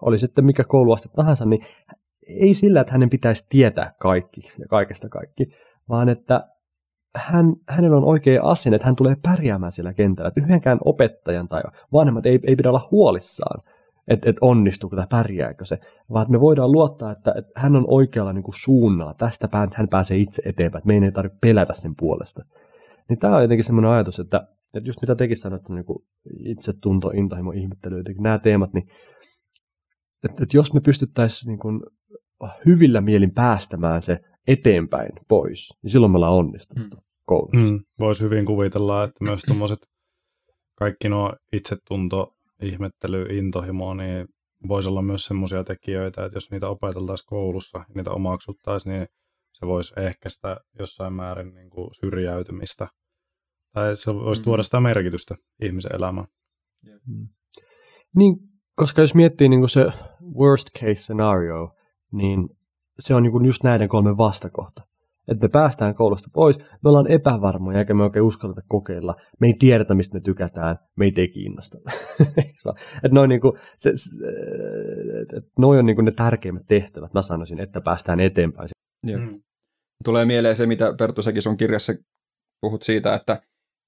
oli sitten mikä kouluaste tahansa, niin ei sillä, että hänen pitäisi tietää kaikki ja kaikesta kaikki, vaan että hän, hänellä on oikea asenne, että hän tulee pärjäämään siellä kentällä. Että yhdenkään opettajan tai vanhemmat ei, ei pidä olla huolissaan, että, että onnistuuko tai pärjääkö se, vaan että me voidaan luottaa, että, että hän on oikealla niin kuin suunnalla. Tästä pään, hän pääsee itse eteenpäin, että meidän ei tarvitse pelätä sen puolesta. Niin tämä on jotenkin semmoinen ajatus, että, että just mitä tekin sanoitte, niin kuin itsetunto, intohimo, ihmettely, jotenkin nämä teemat, niin että, että jos me pystyttäisiin niin kuin hyvillä mielin päästämään se eteenpäin pois, niin silloin me ollaan onnistuttu mm. koulussa. Mm. Voisi hyvin kuvitella, että myös tuommoiset kaikki nuo itsetunto, ihmettely, intohimo, niin voisi olla myös semmoisia tekijöitä, että jos niitä opeteltaisiin koulussa ja niitä omaksuttaisiin, niin se voisi ehkäistä jossain määrin niin kuin syrjäytymistä. Tai se voisi mm. tuoda sitä merkitystä ihmisen elämään. Mm. Niin, koska jos miettii niin kuin se worst case scenario, niin se on niin just näiden kolmen vastakohta. Että me päästään koulusta pois, me ollaan epävarmoja eikä me oikein uskalleta kokeilla. Me ei tiedetä, mistä me tykätään, meitä ei kiinnosta. että noin, niin kuin, se, se, et noi on niin kuin ne tärkeimmät tehtävät, mä sanoisin, että päästään eteenpäin. Joo. Mm. Tulee mieleen se, mitä Perttu säkin sun kirjassa puhut siitä, että,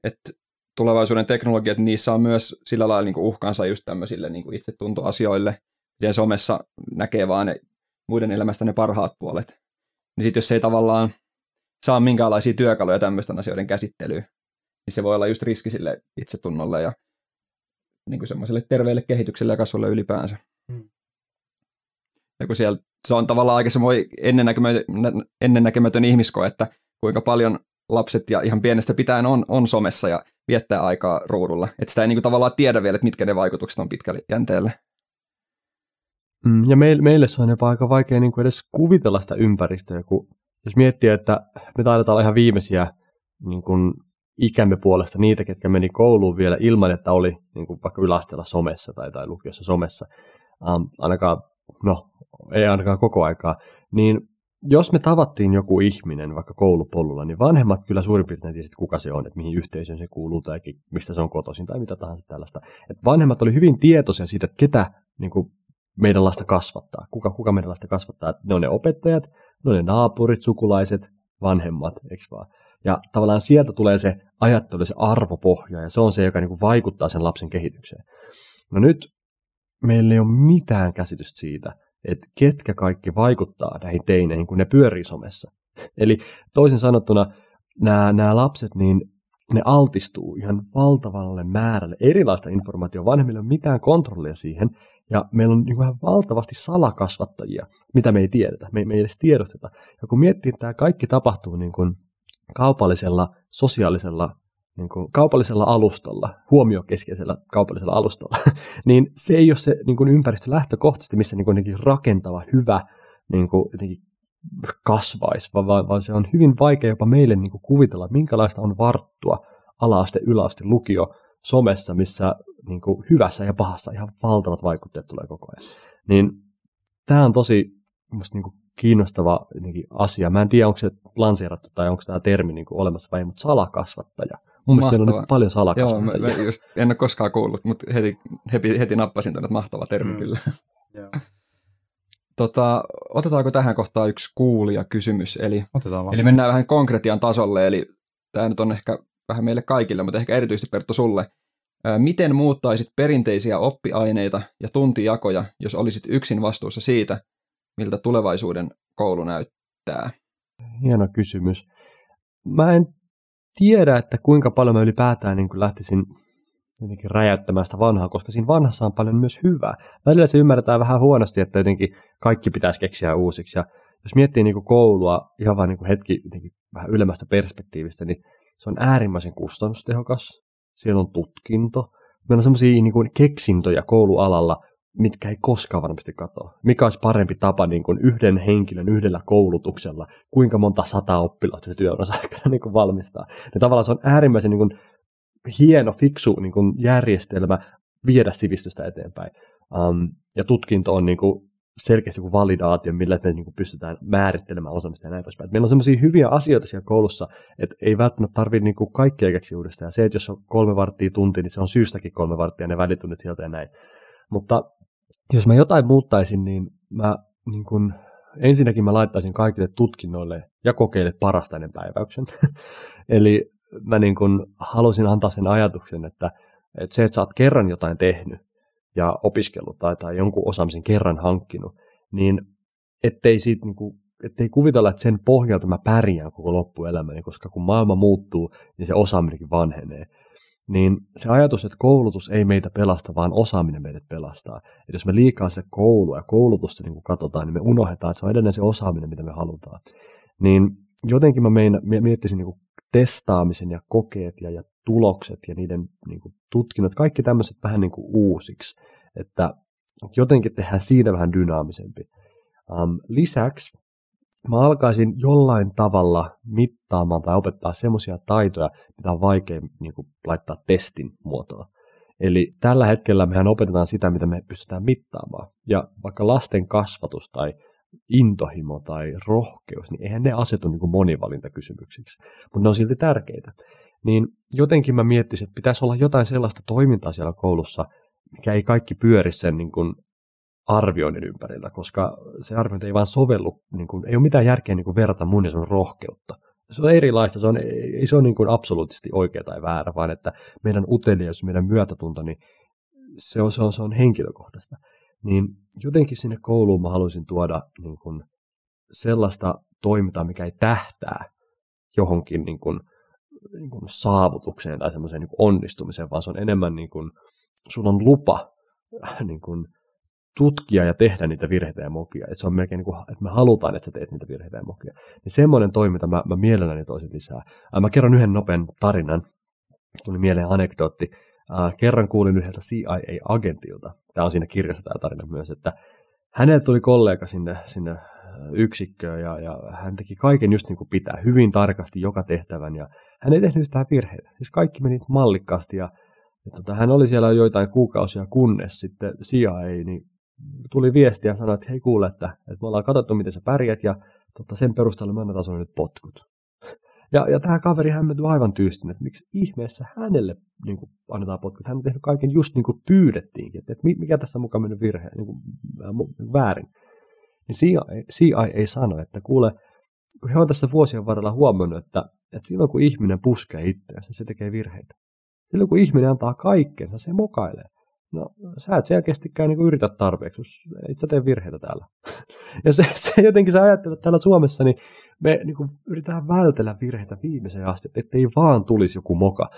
että tulevaisuuden teknologiat, niissä on myös sillä lailla niin uhkansa just tämmöisille niin itsetuntoasioille. Ja somessa näkee vaan ne muiden elämästä ne parhaat puolet. Niin sitten jos ei tavallaan saa minkäänlaisia työkaluja tämmöisten asioiden käsittelyyn, niin se voi olla just riski sille itsetunnolle ja niin kuin semmoiselle terveelle kehitykselle ja kasvulle ylipäänsä. Hmm. Ja kun siellä, se on tavallaan aika semmoinen ennennäkemätön, ennennäkemätön ihmisko, että kuinka paljon lapset ja ihan pienestä pitäen on, on somessa ja viettää aikaa ruudulla. Että sitä ei niin kuin tavallaan tiedä vielä, että mitkä ne vaikutukset on pitkälle jänteelle. Mm, ja meille, meille se on jopa aika vaikea niin kuin edes kuvitella sitä ympäristöä, kun jos miettii, että me taidetaan olla ihan viimeisiä niin kuin ikämme puolesta niitä, ketkä meni kouluun vielä ilman, että oli niin kuin vaikka yläasteella somessa tai, tai lukiossa somessa, um, ainakaan, no ei ainakaan koko aikaa, niin jos me tavattiin joku ihminen vaikka koulupolulla, niin vanhemmat kyllä suurin piirtein tiesivät, kuka se on, että mihin yhteisöön se kuuluu tai mistä se on kotoisin tai mitä tahansa tällaista. Et vanhemmat oli hyvin tietoisia siitä, että ketä niin kuin meidän lasta kasvattaa. Kuka, kuka meidän lasta kasvattaa? Ne on ne opettajat, ne on ne naapurit, sukulaiset, vanhemmat, eikö vaan? Ja tavallaan sieltä tulee se ajattelu, se arvopohja, ja se on se, joka niin kuin vaikuttaa sen lapsen kehitykseen. No nyt meillä ei ole mitään käsitystä siitä, että ketkä kaikki vaikuttaa näihin teineihin, kun ne pyörii somessa. Eli toisin sanottuna nämä, nämä lapset, niin ne altistuu ihan valtavalle määrälle erilaista informaatiota. Vanhemmilla ei ole mitään kontrollia siihen, ja meillä on niin vähän valtavasti salakasvattajia, mitä me ei tiedetä, me ei, me ei edes tiedosteta. Ja kun miettii, että tämä kaikki tapahtuu niin kuin kaupallisella, sosiaalisella, niin kuin kaupallisella alustalla, huomiokeskeisellä kaupallisella alustalla, niin se ei ole se niin kuin ympäristö lähtökohtaisesti, missä niin kuin rakentava, hyvä niin kuin jotenkin kasvaisi, vaan, vaan se on hyvin vaikea jopa meille niin kuin kuvitella, minkälaista on varttua ala-aste, yläaste, lukio somessa, missä niin kuin hyvässä ja pahassa ihan valtavat vaikutteet tulee koko ajan. Niin tämä on tosi musta niin kuin kiinnostava asia. Mä en tiedä, onko se lanseerattu tai onko tämä termi niin kuin olemassa vai, mutta salakasvattaja. Mun mielestä meillä on nyt paljon salakasvattajia. Joo, mä, just, en ole koskaan kuullut, mutta heti, heti, heti nappasin tuonne, että mahtava termi mm. kyllä. Joo. Tota, otetaanko tähän kohtaan yksi kuulija kysymys? Eli, Otetaan eli mennään vähän konkretian tasolle, eli tämä nyt on ehkä vähän meille kaikille, mutta ehkä erityisesti Perttu sulle. Miten muuttaisit perinteisiä oppiaineita ja tuntijakoja, jos olisit yksin vastuussa siitä, miltä tulevaisuuden koulu näyttää? Hieno kysymys. Mä en tiedä, että kuinka paljon mä ylipäätään niin lähtisin jotenkin räjäyttämään sitä vanhaa, koska siinä vanhassa on paljon myös hyvää. Välillä se ymmärretään vähän huonosti, että jotenkin kaikki pitäisi keksiä uusiksi. Ja jos miettii niin kuin koulua ihan vain niin hetki jotenkin vähän ylemmästä perspektiivistä, niin se on äärimmäisen kustannustehokas. Siellä on tutkinto, meillä on semmoisia niin keksintöjä koulualalla, mitkä ei koskaan varmasti katoa. Mikä olisi parempi tapa niin kuin yhden henkilön yhdellä koulutuksella, kuinka monta sata oppilasta se työuransa aikana niin valmistaa. Ja tavallaan se on äärimmäisen niin kuin hieno, fiksu niin kuin järjestelmä viedä sivistystä eteenpäin. Um, ja tutkinto on niin kuin selkeästi joku validaatio, millä me niin kuin pystytään määrittelemään osaamista ja näin poispäin. meillä on sellaisia hyviä asioita siellä koulussa, että ei välttämättä tarvitse niin kuin kaikkea keksiä uudestaan. Ja se, että jos on kolme varttia tunti, niin se on syystäkin kolme varttia ne välitunnit sieltä ja näin. Mutta jos mä jotain muuttaisin, niin mä niin kun, ensinnäkin mä laittaisin kaikille tutkinnoille ja kokeille parastainen päiväyksen. Eli mä niin kun halusin antaa sen ajatuksen, että, että se, että sä oot kerran jotain tehnyt ja opiskellut tai, tai jonkun osaamisen kerran hankkinut, niin ettei siitä niin kuin, ettei kuvitella, että sen pohjalta mä pärjään koko loppuelämäni, koska kun maailma muuttuu, niin se osaaminenkin vanhenee niin se ajatus, että koulutus ei meitä pelasta, vaan osaaminen meidät pelastaa. Että jos me liikaa sitä koulua ja koulutusta niin katsotaan, niin me unohdetaan, että se on edelleen se osaaminen, mitä me halutaan. Niin jotenkin mä mein, miettisin niin testaamisen ja kokeet ja, ja tulokset ja niiden niin kuin tutkinnot, kaikki tämmöiset vähän niin kuin uusiksi, että jotenkin tehdään siitä vähän dynaamisempi. Um, lisäksi mä alkaisin jollain tavalla mittaamaan tai opettaa semmoisia taitoja, mitä on vaikea niin kuin, laittaa testin muotoon. Eli tällä hetkellä mehän opetetaan sitä, mitä me pystytään mittaamaan. Ja vaikka lasten kasvatus tai intohimo tai rohkeus, niin eihän ne asetu niin kuin monivalintakysymyksiksi, mutta ne on silti tärkeitä. Niin jotenkin mä miettisin, että pitäisi olla jotain sellaista toimintaa siellä koulussa, mikä ei kaikki pyöri sen niin kuin arvioinnin ympärillä, koska se arviointi ei vaan sovellu, niin kuin, ei ole mitään järkeä niin kuin verrata mun ja sun rohkeutta. Se on erilaista, se on, ei se ole niin absoluuttisesti oikea tai väärä, vaan että meidän uteliaisuus, meidän myötätunto, niin se on, se on, se on henkilökohtaista. Niin jotenkin sinne kouluun mä haluaisin tuoda niin kuin sellaista toimintaa, mikä ei tähtää johonkin niin kuin, niin kuin saavutukseen tai semmoiseen niin onnistumiseen, vaan se on enemmän niin kuin, sulla on lupa niin kuin, tutkia ja tehdä niitä virheitä ja mokia. Et se on melkein niin kuin, että me halutaan, että sä teet niitä virheitä ja mokia. Niin semmoinen toiminta mä, mä mielelläni toisin lisää. Ää, mä kerron yhden nopean tarinan. Tuli mieleen anekdootti. Ää, kerran kuulin yhdeltä CIA-agentilta, tämä on siinä kirjassa tämä tarina myös, että hänelle tuli kollega sinne, sinne yksikköön ja, ja hän teki kaiken just niin kuin pitää, hyvin tarkasti joka tehtävän ja hän ei tehnyt yhtään virheitä. Siis kaikki meni mallikkaasti ja, ja tota, hän oli siellä joitain kuukausia, kunnes sitten CIA niin tuli viestiä ja sanoi, että hei kuule, että, että me ollaan katsottu, miten sä pärjät ja tota, sen perusteella me annetaan nyt potkut. Ja, ja tämä kaveri hämmentyi aivan tyystin, että miksi ihmeessä hänelle niin kuin, annetaan potkut. Hän on tehnyt kaiken just niin kuin pyydettiinkin, että, että mikä tässä mukaan mennyt virhe, niin kuin, äh, väärin. Niin CIA, CIA ei sano, että kuule, kun he on tässä vuosien varrella huomannut, että, että silloin kun ihminen puskee itseänsä, se tekee virheitä. Silloin kun ihminen antaa kaikkensa, se mokailee. No, sä et selkeästikään niin yritä tarpeeksi, et sä tee virheitä täällä. ja se, se jotenkin sä ajattelet täällä Suomessa, niin me niin kuin, yritetään vältellä virheitä viimeiseen asti, ettei vaan tulisi joku moka.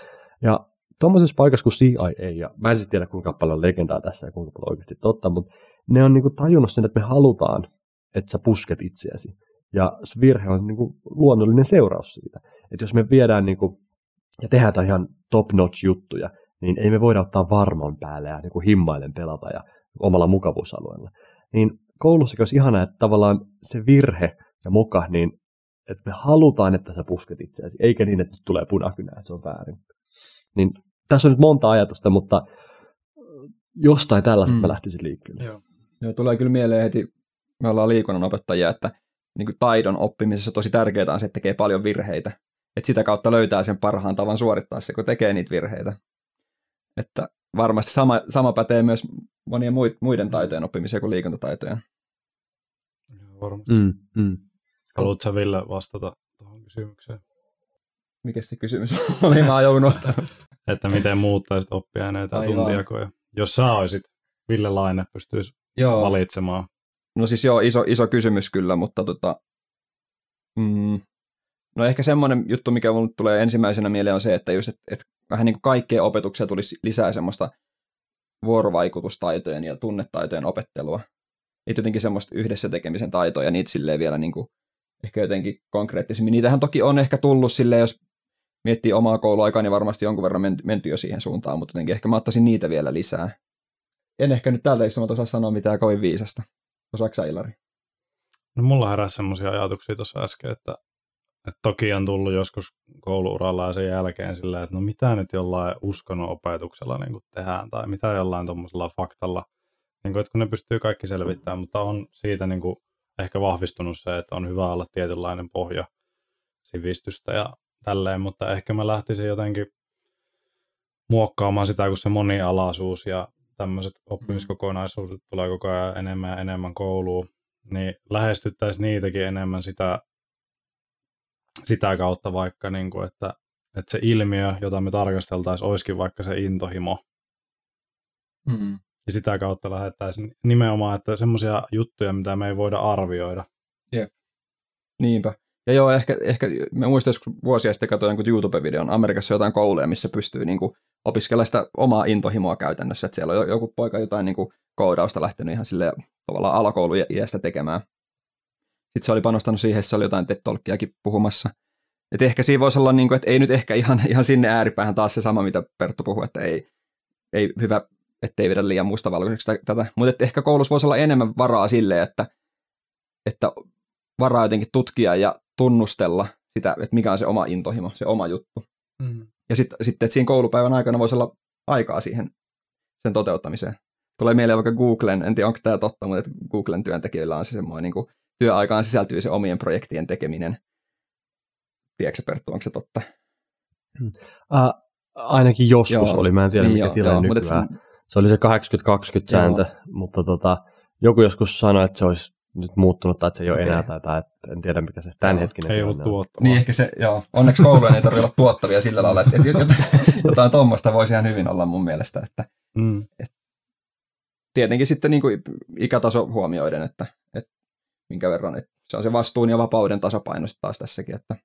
Ja tuommoisessa paikassa kuin CIA, ja mä en siis tiedä kuinka paljon legendaa tässä ja kuinka paljon oikeasti totta, mutta ne on niin kuin, tajunnut sen, että me halutaan, että sä pusket itseäsi. Ja se virhe on niin kuin, luonnollinen seuraus siitä. Että jos me viedään niin kuin, ja tehdään ihan top-notch juttuja, niin ei me voida ottaa varman päälle ja niin kuin himmailen pelata ja omalla mukavuusalueella. Niin koulussakin olisi ihana, että tavallaan se virhe ja moka, niin että me halutaan, että sä pusket itseäsi, eikä niin, että tulee punakynä, että se on väärin. Niin tässä on nyt monta ajatusta, mutta jostain tällaista mm. mä lähtisin liikkeelle. Joo. Joo, tulee kyllä mieleen heti, me ollaan liikunnan opettajia, että niin kuin taidon oppimisessa tosi tärkeää on se, että tekee paljon virheitä. Että sitä kautta löytää sen parhaan tavan suorittaa se, kun tekee niitä virheitä. Että varmasti sama, sama pätee myös monien muiden taitojen oppimiseen kuin liikuntataitojen. Varmasti. Mm, mm. Haluatko Ville vastata tuohon kysymykseen? Mikä se kysymys oli? Mä oon Että miten muuttaisit oppiaineita ja tuntijakoja? Jos sä olisit Ville Laine, pystyisi joo. valitsemaan. No siis joo, iso, iso kysymys kyllä, mutta tota, mm, no ehkä semmoinen juttu, mikä mulle tulee ensimmäisenä mieleen on se, että just, että, että vähän niin kuin kaikkeen opetukseen tulisi lisää semmoista vuorovaikutustaitojen ja tunnetaitojen opettelua. Että jotenkin semmoista yhdessä tekemisen taitoja ja niitä silleen vielä niin kuin ehkä jotenkin konkreettisemmin. Niitähän toki on ehkä tullut silleen, jos miettii omaa kouluaikaa, niin varmasti jonkun verran menty jo siihen suuntaan, mutta jotenkin ehkä mä ottaisin niitä vielä lisää. En ehkä nyt tältä istumalta osaa sanoa mitään kovin viisasta. Osaatko Ilari? No mulla heräsi semmoisia ajatuksia tuossa äsken, että, että toki on tullut joskus kouluuralla ja sen jälkeen silleen, että no mitä nyt jollain uskonnon opetuksella niin tehdään tai mitä jollain tuommoisella faktalla, niin kuin, että kun ne pystyy kaikki selvittämään, mutta on siitä niin kuin ehkä vahvistunut se, että on hyvä olla tietynlainen pohja sivistystä ja tälleen, mutta ehkä mä lähtisin jotenkin muokkaamaan sitä, kun se monialaisuus ja tämmöiset oppimiskokonaisuudet tulee koko ajan enemmän ja enemmän kouluun, niin lähestyttäisiin niitäkin enemmän sitä, sitä kautta vaikka, niin kuin, että, että se ilmiö, jota me tarkasteltaisiin, olisikin vaikka se intohimo. Mm. Ja sitä kautta lähettäisiin nimenomaan, että semmoisia juttuja, mitä me ei voida arvioida. Jep. Niinpä. Ja joo, ehkä, ehkä mä muistan, joskus vuosia sitten katsoin jonkun YouTube-videon Amerikassa jotain kouluja, missä pystyy niin kuin, opiskella sitä omaa intohimoa käytännössä, että siellä on joku poika jotain niin kuin, koodausta lähtenyt ihan sille tavallaan alakoulun iästä tekemään. Sitten se oli panostanut siihen, se oli jotain ted puhumassa. Et ehkä siinä voisi olla, niin kuin, että ei nyt ehkä ihan, ihan sinne ääripäähän taas se sama, mitä Perttu puhui, että ei, ei hyvä, ettei vedä liian mustavalkoiseksi tätä. Mutta ehkä koulussa voisi olla enemmän varaa sille, että, että varaa jotenkin tutkia ja tunnustella sitä, että mikä on se oma intohimo, se oma juttu. Mm. Ja sitten, sit, että siinä koulupäivän aikana voisi olla aikaa siihen sen toteuttamiseen. Tulee mieleen vaikka Googlen, en tiedä onko tämä totta, mutta että Googlen työntekijöillä on se semmoinen niin työaikaan sisältyy se omien projektien tekeminen. Tiedätkö Perttu, onko se totta? Uh, ainakin joskus joo, oli, mä en tiedä niin mikä joo, tilanne nykyään. Se, se oli se 80-20 sääntö, joo. mutta tota, joku joskus sanoi, että se olisi nyt muuttunut tai että se ei ole okay. enää tai, tai en tiedä mikä se tämänhetkinen Ei ollut tuottavaa. Niin ehkä se, joo. Onneksi koulujen ei tarvitse olla tuottavia sillä lailla, että, jotain tuommoista voisi ihan hyvin olla mun mielestä, että, mm. että tietenkin sitten niin kuin ikätaso huomioiden, että, että minkä verran, että se on se vastuun ja vapauden tasapaino taas tässäkin. Että.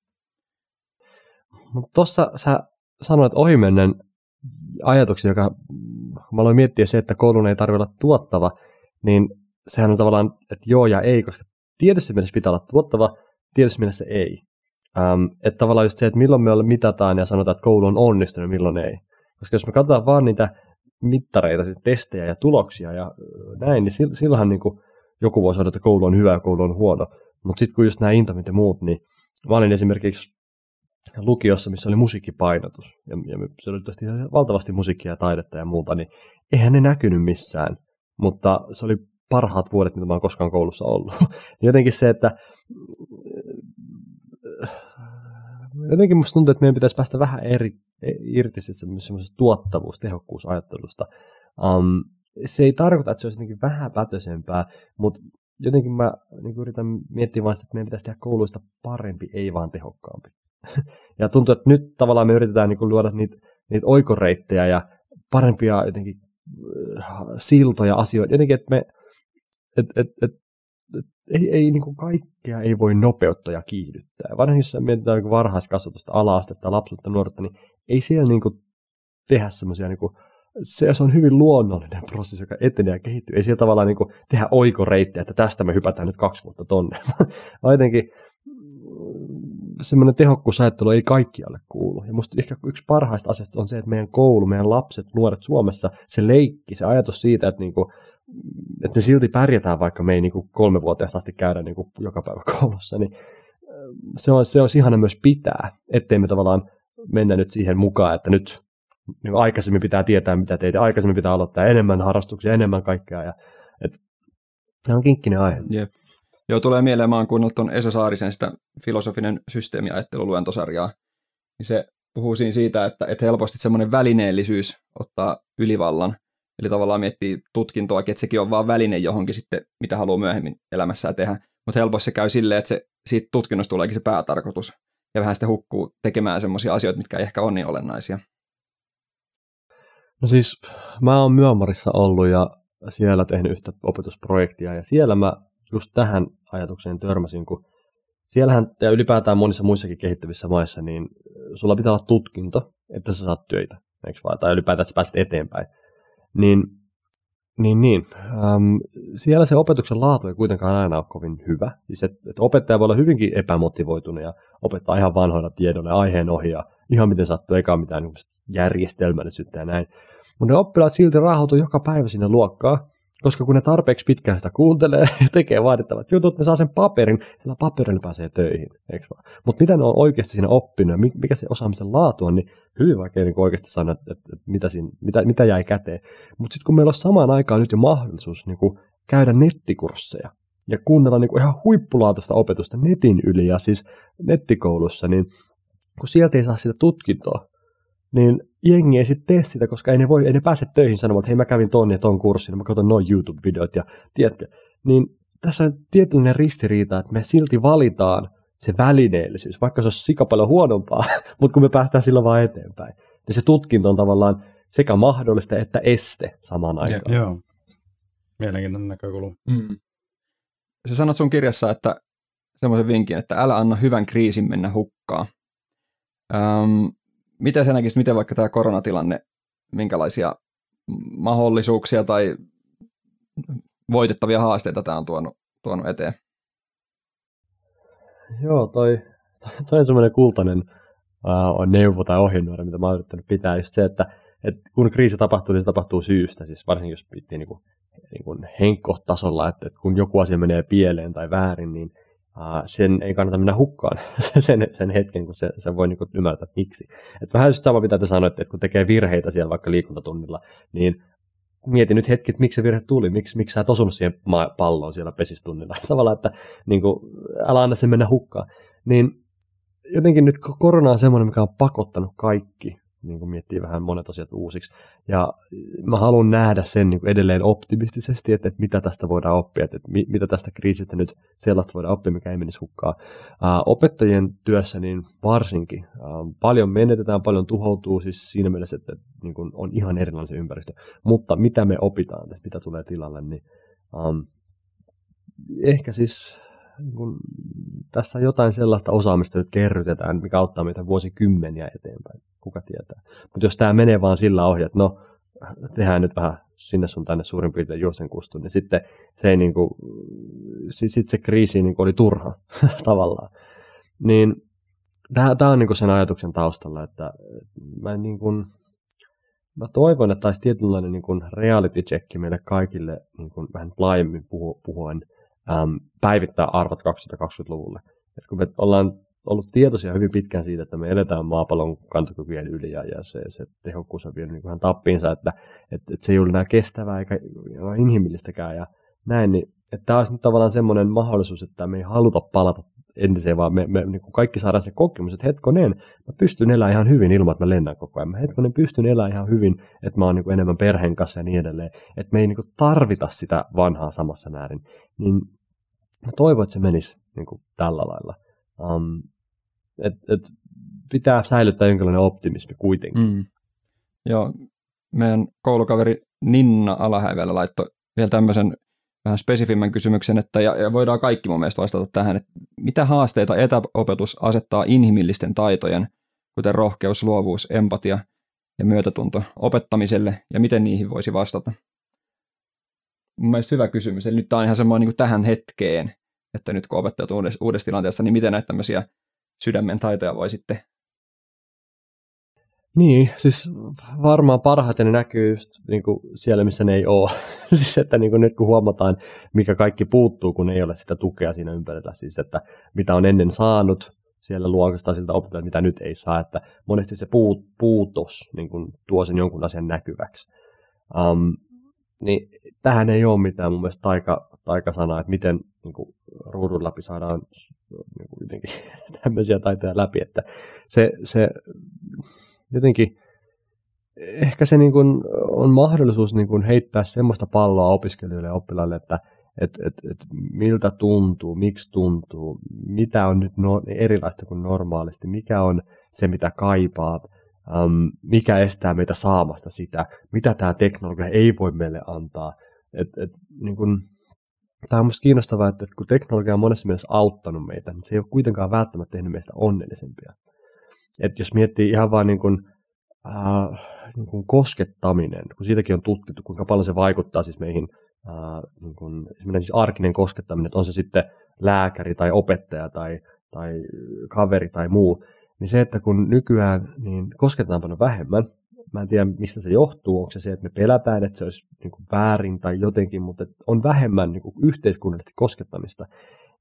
Tuossa sä sanoit ohimennen ajatuksia, joka mä aloin miettiä se, että koulun ei tarvitse olla tuottava, niin sehän on tavallaan, että joo ja ei, koska tietysti mielessä pitää olla tuottava, tietysti mielessä ei. Ähm, että tavallaan just se, että milloin me mitataan ja sanotaan, että koulu on onnistunut, milloin ei. Koska jos me katsotaan vaan niitä mittareita, sit testejä ja tuloksia ja näin, niin silloinhan niin kuin joku voi sanoa, että koulu on hyvä ja koulu on huono. Mutta sitten kun just nämä intamit ja muut, niin mä olin esimerkiksi lukiossa, missä oli musiikkipainotus, ja, ja se oli tietysti valtavasti musiikkia ja taidetta ja muuta, niin eihän ne näkynyt missään, mutta se oli parhaat vuodet, mitä mä oon koskaan koulussa ollut. Jotenkin se, että jotenkin musta tuntuu, että meidän pitäisi päästä vähän eri, irti semmoisesta tuottavuus, tehokkuusajattelusta. Um, se ei tarkoita, että se olisi jotenkin vähän pätöisempää, mutta jotenkin mä niin yritän miettiä vain sitä, että meidän pitäisi tehdä kouluista parempi, ei vaan tehokkaampi. ja tuntuu, että nyt tavallaan me yritetään niin luoda niitä, niitä oikoreittejä ja parempia jotenkin äh, siltoja asioita. Jotenkin, että me et, et, et, et, ei, ei niin kuin kaikkea ei voi nopeutta ja kiihdyttää. Varsinkin jos mietitään niin varhaiskasvatusta, ala-astetta, lapsuutta, nuorta, niin ei siellä niin kuin tehdä semmoisia, niin se, se on hyvin luonnollinen prosessi, joka etenee ja kehittyy. Ei siellä tavallaan niin kuin tehdä oikoreittejä, että tästä me hypätään nyt kaksi vuotta tonne. Jotenkin semmoinen tehokkuusajattelu ei kaikkialle kuulu. Ja musta ehkä yksi parhaista asioista on se, että meidän koulu, meidän lapset, nuoret Suomessa, se leikki, se ajatus siitä, että, niinku, että me silti pärjätään, vaikka me ei niinku kolme vuotta asti käydä niinku joka päivä koulussa, niin se on, se olisi ihana myös pitää, ettei me tavallaan mennä nyt siihen mukaan, että nyt niin aikaisemmin pitää tietää, mitä teitä, aikaisemmin pitää aloittaa enemmän harrastuksia, enemmän kaikkea. Ja, et, se on kinkkinen aihe. Yep. Joo, tulee mieleen, mä oon kuunnellut tuon Esa Saarisen sitä filosofinen systeemiajattelu luentosarjaa. Niin se puhuu siinä siitä, että, että helposti semmoinen välineellisyys ottaa ylivallan. Eli tavallaan miettii tutkintoa, että sekin on vaan väline johonkin sitten, mitä haluaa myöhemmin elämässään tehdä. Mutta helposti se käy silleen, että se, siitä tutkinnosta tuleekin se päätarkoitus. Ja vähän sitten hukkuu tekemään semmoisia asioita, mitkä ei ehkä ole niin olennaisia. No siis mä oon Myömarissa ollut ja siellä tehnyt yhtä opetusprojektia ja siellä mä just tähän ajatukseen törmäsin, kun siellähän ja ylipäätään monissa muissakin kehittyvissä maissa, niin sulla pitää olla tutkinto, että sä saat töitä, eikö vaan? Tai ylipäätään, että sä pääset eteenpäin. Niin, niin, niin. Ähm, siellä se opetuksen laatu ei kuitenkaan aina ole kovin hyvä. Siis et, et opettaja voi olla hyvinkin epämotivoitunut ja opettaa ihan vanhoilla tiedoilla aiheen ohi ja ihan miten sattuu, eikä mitään niin järjestelmällisyyttä ja näin. Mutta ne oppilaat silti rahoituu joka päivä sinne luokkaan, koska kun ne tarpeeksi pitkään sitä kuuntelee ja tekee vaadittavat jutut, ne saa sen paperin, sillä paperilla pääsee töihin. Mutta mitä ne on oikeasti siinä oppinut ja mikä se osaamisen laatu on, niin hyvin vaikea niin oikeasti sanoa, että, että, että mitä, siinä, mitä, mitä jäi käteen. Mutta sitten kun meillä on samaan aikaan nyt jo mahdollisuus niin kuin käydä nettikursseja ja kuunnella niin kuin ihan huippulaatuista opetusta netin yli ja siis nettikoulussa, niin kun sieltä ei saa sitä tutkintoa, niin jengi ei sitten tee sitä, koska ei ne, voi, ei ne pääse töihin sanomaan, että hei mä kävin ton ja ton kurssin, mä katson noin YouTube-videot ja tiedätkö, niin tässä on tietynlainen ristiriita, että me silti valitaan se välineellisyys, vaikka se olisi sika paljon huonompaa, mutta kun me päästään sillä vaan eteenpäin, niin se tutkinto on tavallaan sekä mahdollista että este samaan aikaan. Joo, mielenkiintoinen näkökulma. Mm. Sä sanot sun kirjassa, että semmoisen vinkin, että älä anna hyvän kriisin mennä hukkaan. Öm, miten sä näkisit, miten vaikka tämä koronatilanne, minkälaisia mahdollisuuksia tai voitettavia haasteita tämä on tuonut, tuonut eteen? Joo, toi, toi on semmoinen kultainen uh, neuvo tai ohjenuora, mitä mä oon yrittänyt pitää, just se, että, että kun kriisi tapahtuu, niin se tapahtuu syystä, siis varsinkin jos pitää niin niin kuin henkkotasolla, että, että kun joku asia menee pieleen tai väärin, niin sen ei kannata mennä hukkaan sen, sen hetken, kun se, se voi niinku ymmärtää, että miksi. Et vähän just sama, mitä te sanoitte, että kun tekee virheitä siellä vaikka liikuntatunnilla, niin mieti nyt hetki, että miksi se virhe tuli, miksi, miksi sä et osunut siihen palloon siellä pesistunnilla. Tavallaan, että niin kuin, älä anna sen mennä hukkaan. Niin jotenkin nyt korona on semmoinen, mikä on pakottanut kaikki niin kuin miettii vähän monet asiat uusiksi. Ja mä haluan nähdä sen niin kuin edelleen optimistisesti, että, että mitä tästä voidaan oppia, että, että mitä tästä kriisistä nyt sellaista voidaan oppia, mikä ei menisi hukkaan. Ää, opettajien työssä niin varsinkin ää, paljon menetetään, paljon tuhoutuu siis siinä mielessä, että, että niin kuin on ihan erilainen ympäristö. Mutta mitä me opitaan, että mitä tulee tilalle, niin um, ehkä siis niin kun, tässä jotain sellaista osaamista nyt kerrytetään, mikä auttaa meitä vuosikymmeniä eteenpäin. Kuka tietää. Mutta jos tämä menee vaan sillä ohjaa, että no, tehdään nyt vähän sinne sun tänne suurin piirtein juosten kustu, niin sitten se, ei niin kuin, sit se kriisi niin oli turha tavallaan. Niin tämä on niin sen ajatuksen taustalla, että mä, niin kuin, mä toivon, että olisi tietynlainen niin kuin reality check meille kaikille niin kuin vähän laajemmin puhuen, äm, päivittää arvot 2020-luvulle. Et kun me ollaan ollut tietoisia hyvin pitkään siitä, että me eletään maapallon kantokykyjen yli ja, ja se, se tehokkuus on vienyt niin ihan tappiinsa, että et, et se ei ole enää kestävää eikä inhimillistäkään ja näin, niin että tämä olisi nyt tavallaan semmoinen mahdollisuus, että me ei haluta palata entiseen, vaan me, me niin kuin kaikki saadaan se kokemus, että hetkonen, mä pystyn elämään ihan hyvin ilman, että mä lennän koko ajan. Mä hetkonen pystyn elämään ihan hyvin, että mä oon niin kuin enemmän perheen kanssa ja niin edelleen. Että me ei niin kuin tarvita sitä vanhaa samassa määrin. Niin mä toivon, että se menisi niin kuin tällä lailla. Um, et, et pitää säilyttää jonkinlainen optimismi kuitenkin. Mm. Joo, meidän koulukaveri Ninna Alahäivellä laittoi vielä tämmöisen vähän spesifimmän kysymyksen, että ja, ja voidaan kaikki mun mielestä vastata tähän, että mitä haasteita etäopetus asettaa inhimillisten taitojen, kuten rohkeus, luovuus, empatia ja myötätunto opettamiselle ja miten niihin voisi vastata? Mun mielestä hyvä kysymys. Eli nyt tämä on ihan semmoinen niin tähän hetkeen, että nyt kun opettajat uudessa, uudessa tilanteessa, niin miten näitä tämmöisiä sydämen taitoja voi sitten niin, siis varmaan parhaiten ne näkyy just niin kuin siellä, missä ne ei ole. siis että niin kuin nyt kun huomataan, mikä kaikki puuttuu, kun ei ole sitä tukea siinä ympärillä. Siis että mitä on ennen saanut siellä luokasta siltä opettajalta, mitä nyt ei saa. Että monesti se puut, puutos niin kuin tuo sen jonkun asian näkyväksi. Um, niin tähän ei ole mitään mun mielestä taika, taikasanaa, että miten niin kuin, ruudun läpi saadaan niin jotenkin tämmöisiä taitoja läpi. Että se, se jotenkin ehkä se niin kuin on mahdollisuus niin kuin heittää semmoista palloa opiskelijoille ja oppilaille, että et, et, et miltä tuntuu, miksi tuntuu, mitä on nyt no, erilaista kuin normaalisti, mikä on se, mitä kaipaat, um, mikä estää meitä saamasta sitä, mitä tämä teknologia ei voi meille antaa. Et, et, niin kun, tämä on minusta kiinnostavaa, että, kun teknologia on monessa mielessä auttanut meitä, niin se ei ole kuitenkaan välttämättä tehnyt meistä onnellisempia. Et jos miettii ihan vaan niin kuin, äh, niin kuin koskettaminen, kun siitäkin on tutkittu, kuinka paljon se vaikuttaa siis meihin, äh, niin kuin, siis arkinen koskettaminen, että on se sitten lääkäri tai opettaja tai, tai kaveri tai muu, niin se, että kun nykyään niin kosketetaan paljon vähemmän, mä en tiedä mistä se johtuu, onko se se, että me pelätään, että se olisi niin kuin väärin tai jotenkin, mutta on vähemmän niin kuin yhteiskunnallisesti koskettamista,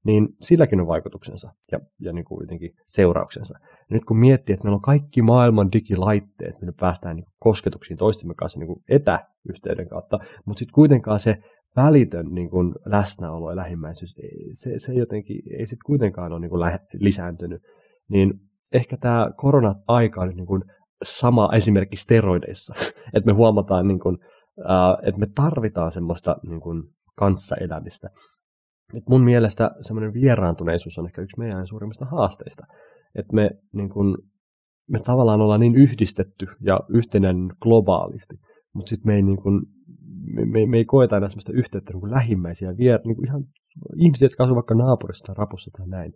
niin silläkin on vaikutuksensa ja, ja niin kuin jotenkin seurauksensa. Ja nyt kun miettii, että meillä on kaikki maailman digilaitteet, millä päästään niin kuin kosketuksiin toistemme kanssa niin kuin etäyhteyden kautta, mutta sitten kuitenkaan se välitön niin kuin läsnäolo ja lähimmäisyys, se, se jotenkin ei sitten kuitenkaan ole niin kuin lisääntynyt. Niin ehkä tämä korona-aika on niin kuin sama esimerkki steroideissa, että me huomataan, niin kuin, että me tarvitaan semmoista niin kuin kanssaelämistä. Et mun mielestä semmoinen vieraantuneisuus on ehkä yksi meidän suurimmista haasteista. Että me, niin me tavallaan ollaan niin yhdistetty ja yhtenäinen globaalisti, mutta sitten me ei, niin me, me, me ei koeta enää semmoista yhteyttä niin lähimmäisiä, vier, niin ihan ihmisiä, jotka asuvat vaikka naapurissa tai rapussa tai näin.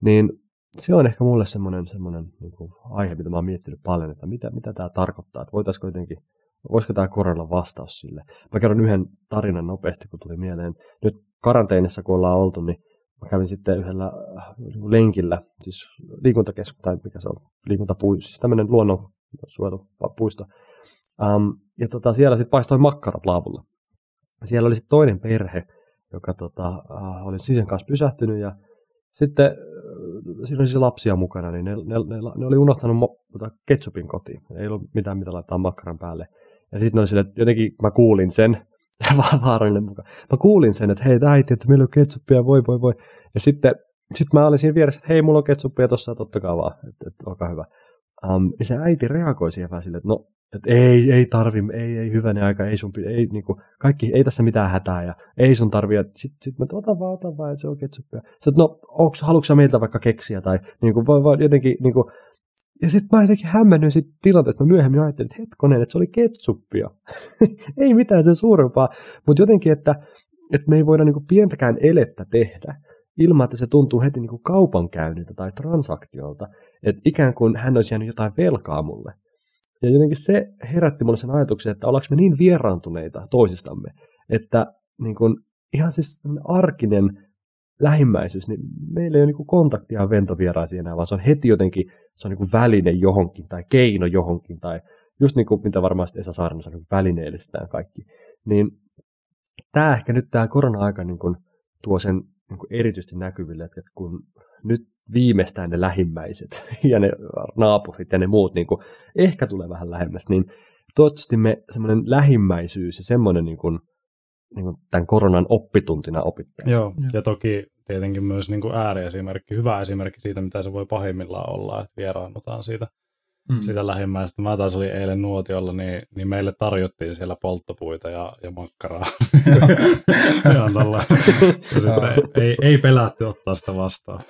Niin se on ehkä mulle semmoinen, semmoinen niin kuin aihe, mitä mä oon miettinyt paljon, että mitä, mitä tämä tarkoittaa, että voitaisiko jotenkin, voisiko tämä korona vastaus sille. Mä kerron yhden tarinan nopeasti, kun tuli mieleen. Nyt karanteenissa, kun ollaan oltu, niin mä kävin sitten yhdellä äh, niin lenkillä, siis liikuntakeskus, tai mikä se on, liikuntapuisto, siis tämmöinen luonnon suojelupuisto. Um, ja tota, siellä sitten paistoi makkarat laavulla. Siellä oli sitten toinen perhe, joka tota, uh, oli sisän kanssa pysähtynyt ja sitten siinä oli siis lapsia mukana, niin ne, ne, ne, ne oli unohtanut mo, tota, ketsupin kotiin. Ei ollut mitään, mitä laittaa makkaran päälle. Ja sitten oli sille, että jotenkin mä kuulin sen, vaarallinen mukaan. Mä kuulin sen, että hei äiti, että meillä on ketsuppia, voi voi voi. Ja sitten sit mä olin siinä vieressä, että hei, mulla on ketsuppia tossa, totta vaan, että, että olkaa hyvä. Um, ja se äiti reagoi siihen vähän silleen, että no, että ei, ei tarvi, ei, ei hyvänä aika, ei sun, ei, niinku, kaikki, ei tässä mitään hätää ja ei sun tarvi, sitten sit mä ota vaan, ota vaan, että se on ketsuppia. Sä, no, onks, haluatko meiltä vaikka keksiä tai niinku, voi, jotenkin, niinku, ja sitten mä jotenkin hämmennyin siitä tilanteesta, mä myöhemmin ajattelin, että hetkonen, että se oli ketsuppia. ei mitään sen suurempaa, mutta jotenkin, että, että me ei voida niinku pientäkään elettä tehdä ilman, että se tuntuu heti niinku kaupankäynniltä tai transaktiolta, että ikään kuin hän olisi jäänyt jotain velkaa mulle. Ja jotenkin se herätti mulle sen ajatuksen, että ollaanko me niin vieraantuneita toisistamme, että niin kun, ihan siis arkinen lähimmäisyys, niin meillä ei ole niin kontaktia ventovieraisiin enää, vaan se on heti jotenkin se on niin väline johonkin tai keino johonkin tai just niin kuin mitä varmasti Esa Saarinen sanoi, niin välineellistetään kaikki. Niin tämä ehkä nyt tämä korona-aika niin kuin tuo sen niin kuin erityisesti näkyville, että kun nyt viimeistään ne lähimmäiset ja ne naapurit ja ne muut niin kuin ehkä tulee vähän lähemmäs, niin toivottavasti me semmoinen lähimmäisyys ja semmoinen niin kuin, niin kuin tämän koronan oppituntina opittaa. Joo, ja toki tietenkin myös niin kuin ääriesimerkki, hyvä esimerkki siitä, mitä se voi pahimmillaan olla, että vieraannutaan siitä, mm. siitä lähimmäisestä. Mä taas olin eilen nuotiolla, niin, niin meille tarjottiin siellä polttopuita ja, ja makkaraa. Ihan tällä. Ja sitten ei, ei pelätty ottaa sitä vastaan.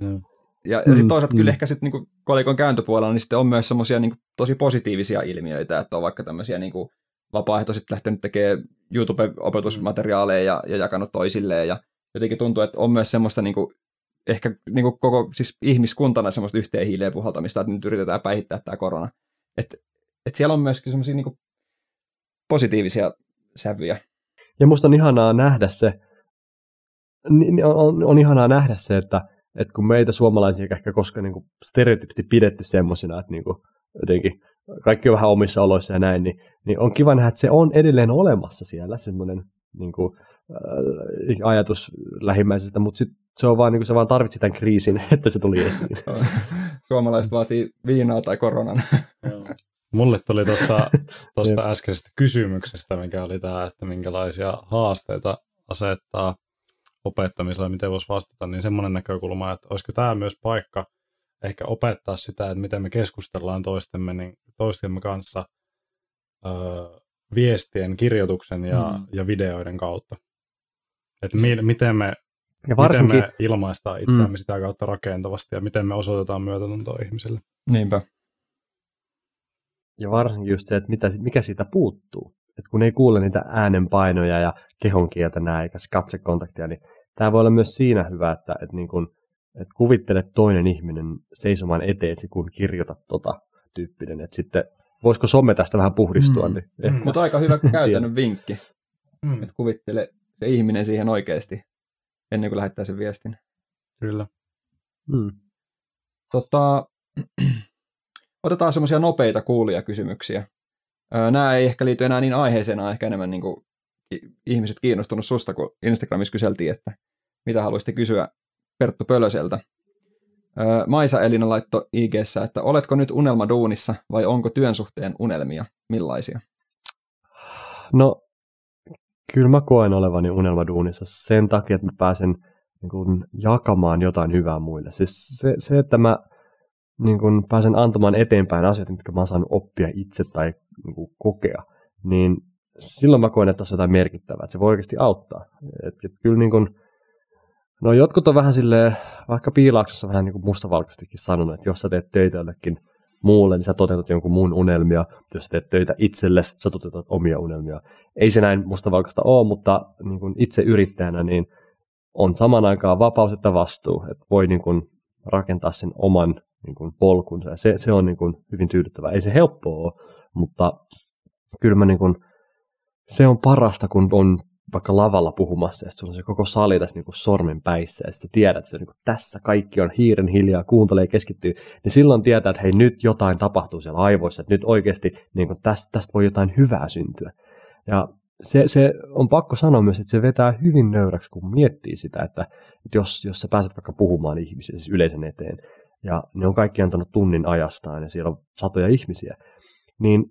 Mm. Ja, ja sitten toisaalta mm. kyllä ehkä sitten niinku kolikon kääntöpuolella, niin sitten on myös semmoisia niinku tosi positiivisia ilmiöitä, että on vaikka tämmöisiä niinku vapaaehtoiset lähtenyt tekemään YouTube-opetusmateriaaleja ja, ja jakanut toisilleen ja jotenkin tuntuu, että on myös semmoista niin kuin, ehkä niin kuin koko siis ihmiskuntana semmoista yhteen hiileen puhaltamista, että nyt yritetään päihittää tämä korona. Että et siellä on myöskin semmoisia niin positiivisia sävyjä. Ja musta on ihanaa nähdä se, on, on ihanaa nähdä se, että, että kun meitä suomalaisia ehkä koskaan niin stereotypisesti pidetty semmoisina, että niin kuin, jotenkin kaikki on vähän omissa oloissa ja näin, niin, niin on kiva nähdä, että se on edelleen olemassa siellä, semmoinen niin kuin, äh, ajatus lähimmäisestä, mutta sit se on vaan, niin kuin se vaan tarvitsi tämän kriisin, että se tuli esiin. Suomalaiset vaatii viinaa tai koronan. Mulle tuli tuosta tosta äskeisestä kysymyksestä, mikä oli tämä, että minkälaisia haasteita asettaa opettamisella, miten voisi vastata, niin semmoinen näkökulma, että olisiko tämä myös paikka ehkä opettaa sitä, että miten me keskustellaan toistemme, niin toistemme kanssa öö, viestien, kirjoituksen ja, mm. ja videoiden kautta. Että mi- miten me ja varsinkin... Miten me ilmaistaan itseämme mm. sitä kautta rakentavasti ja miten me osoitetaan myötätuntoa ihmiselle. Niinpä. Ja varsinkin just se, että mitä, mikä siitä puuttuu. että kun ei kuule niitä äänenpainoja ja kehonkieltä näe eikä katsekontaktia, niin tämä voi olla myös siinä hyvä, että, että, niin kun, että kuvittele toinen ihminen seisomaan eteesi, kun kirjoitat tota tyyppinen. Että sitten voisiko some tästä vähän puhdistua? Mm. Niin, mm. Mutta aika hyvä käytännön vinkki, mm. että kuvittele se ihminen siihen oikeasti ennen kuin lähettää sen viestin. Kyllä. Mm. Tota, otetaan semmoisia nopeita kuulijakysymyksiä. Nämä ei ehkä liity enää niin aiheeseen, nämä ehkä enemmän niin kuin ihmiset kiinnostunut susta, kun Instagramissa kyseltiin, että mitä haluaisitte kysyä Perttu Pölöseltä. Maisa Elina laittoi ig että oletko nyt unelmaduunissa vai onko työn suhteen unelmia? Millaisia? No, kyllä mä koen olevani unelmaduunissa sen takia, että mä pääsen niin kuin, jakamaan jotain hyvää muille. Siis se, se että mä niin kuin, pääsen antamaan eteenpäin asioita, mitkä mä saanut oppia itse tai niin kuin, kokea, niin silloin mä koen, että tässä on jotain merkittävää, että se voi oikeasti auttaa. Et, et kyllä niin kuin, no jotkut on vähän silleen, vaikka piilaaksossa vähän niin kuin mustavalkoisestikin sanonut, että jos sä teet töitä jollekin muulle, niin sä toteutat jonkun muun unelmia. Jos sä teet töitä itsellesi, sä toteutat omia unelmia. Ei se näin mustavalkoista ole, mutta niin kuin itse yrittäjänä niin on saman aikaan vapaus että vastuu. Että voi niin kuin rakentaa sen oman niin kuin polkunsa. Ja se, se on niin kuin hyvin tyydyttävää. Ei se helppoa ole, mutta kyllä mä niin kuin, se on parasta, kun on vaikka lavalla puhumassa, ja sulla on se koko sali tässä niin kuin sormen päissä, ja sitten tiedät, että se niin kuin tässä kaikki on hiiren hiljaa, kuuntelee ja keskittyy, niin silloin tietää, että hei, nyt jotain tapahtuu siellä aivoissa, että nyt oikeasti niin kuin tästä, tästä voi jotain hyvää syntyä. Ja se, se on pakko sanoa myös, että se vetää hyvin nöyräksi, kun miettii sitä, että, että jos, jos sä pääset vaikka puhumaan ihmisiä, siis yleisön eteen, ja ne on kaikki antanut tunnin ajastaan, ja siellä on satoja ihmisiä, niin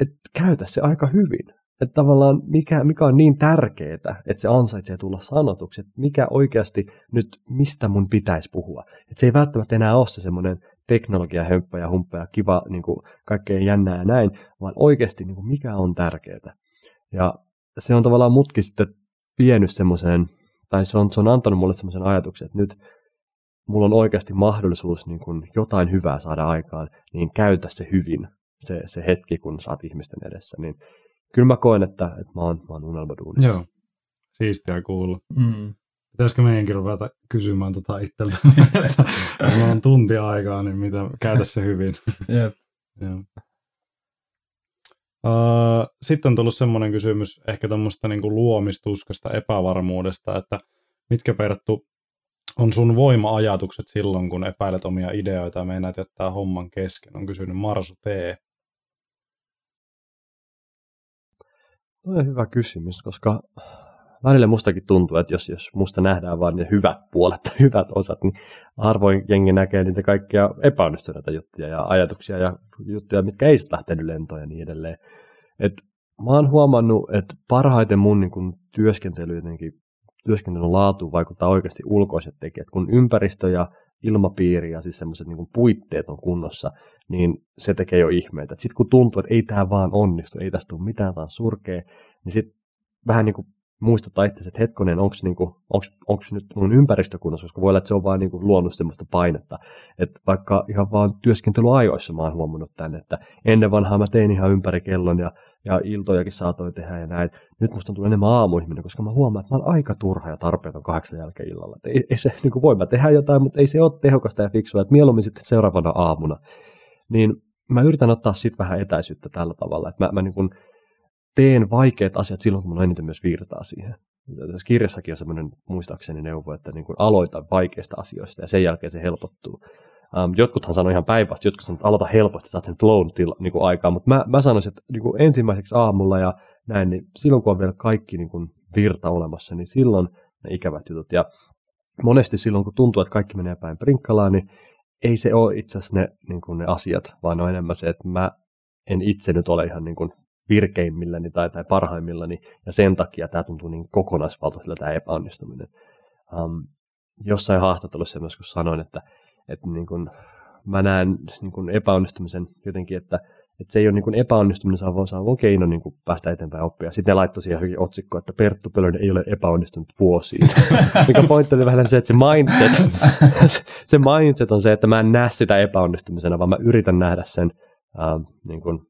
et käytä se aika hyvin. Että tavallaan mikä, mikä on niin tärkeää, että se ansaitsee tulla sanotuksi, että mikä oikeasti nyt, mistä mun pitäisi puhua. Että se ei välttämättä enää ole se semmoinen teknologiahömppä ja humppa ja kiva, niin kuin kaikkea jännää ja näin, vaan oikeasti niin kuin mikä on tärkeää. Ja se on tavallaan mutkin sitten vienyt semmoiseen, tai se on, se on antanut mulle semmoisen ajatuksen, että nyt mulla on oikeasti mahdollisuus niin kuin jotain hyvää saada aikaan, niin käytä se hyvin, se, se hetki, kun saat ihmisten edessä. Niin kyllä mä koen, että, että mä oon, mä oon unelmaduunissa. Joo, siistiä kuulla. Mm. Pitäisikö meidänkin ruveta kysymään tota itseltä, jos mä on tuntia aikaa, niin mitä, käytä se hyvin. Jep. Uh, sitten on tullut semmoinen kysymys ehkä tuommoista niin luomistuskasta epävarmuudesta, että mitkä Perttu on sun voima-ajatukset silloin, kun epäilet omia ideoita ja meinaat jättää homman kesken, on kysynyt Marsu T. Tuo on hyvä kysymys, koska välillä mustakin tuntuu, että jos, jos musta nähdään vain ne hyvät puolet tai hyvät osat, niin harvoin jengi näkee niitä kaikkia epäonnistuneita juttuja ja ajatuksia ja juttuja, mitkä ei lähtenyt lentoon ja niin edelleen. Et mä oon huomannut, että parhaiten mun niin kun, työskentely jotenkin työskentelyn laatuun vaikuttaa oikeasti ulkoiset tekijät. Kun ympäristö ja ilmapiiri ja siis semmoiset niin puitteet on kunnossa, niin se tekee jo ihmeitä. Sitten kun tuntuu, että ei tämä vaan onnistu, ei tästä tule mitään, on surkea, niin sitten vähän niin kuin muistuttaa itse, että hetkonen, onko niinku, nyt mun ympäristö kunnossa, koska voi olla, että se on vaan niinku luonut semmoista painetta. Että vaikka ihan vaan työskentelyajoissa mä oon huomannut tänne, että ennen vanhaa mä tein ihan ympäri kellon ja, ja iltojakin saatoin tehdä ja näin. Nyt musta on tullut enemmän aamuihminen, koska mä huomaan, että mä oon aika turha ja tarpeeton kahdeksan jälkeen illalla. Et ei, ei se, niinku voi mä tehdä jotain, mutta ei se ole tehokasta ja fiksua, että mieluummin sitten seuraavana aamuna. Niin mä yritän ottaa sitten vähän etäisyyttä tällä tavalla, että mä, mä niin teen vaikeat asiat silloin, kun mulla eniten myös virtaa siihen. Tässä kirjassakin on semmoinen muistaakseni neuvo, että niin kuin aloita vaikeista asioista ja sen jälkeen se helpottuu. Um, jotkuthan sanoo ihan päinvastoin, jotkut sanoo, että aloita helposti, saat sen flown tila, niin kuin aikaa, mutta mä, mä sanoisin, että niin kuin ensimmäiseksi aamulla ja näin, niin silloin kun on vielä kaikki niin kuin virta olemassa, niin silloin ne ikävät jutut. Ja monesti silloin, kun tuntuu, että kaikki menee päin prinkkalaan, niin ei se ole itse asiassa ne, niin kuin ne asiat, vaan on enemmän se, että mä en itse nyt ole ihan niin kuin virkeimmilläni tai, tai parhaimmillani, ja sen takia tämä tuntuu niin kokonaisvaltaisella tämä epäonnistuminen. Um, jossain haastattelussa myös kun sanoin, että, että niin kun, mä näen niin kun epäonnistumisen jotenkin, että, että se ei ole niin kun epäonnistuminen, se on, se on keino niin kun päästä eteenpäin oppia. Sitten ne laittoi siihen otsikko, että Perttu Pölönen ei ole epäonnistunut vuosiin. Mikä pointti oli vähän se, että se mindset, se mindset on se, että mä en näe sitä epäonnistumisena, vaan mä yritän nähdä sen uh, niin kun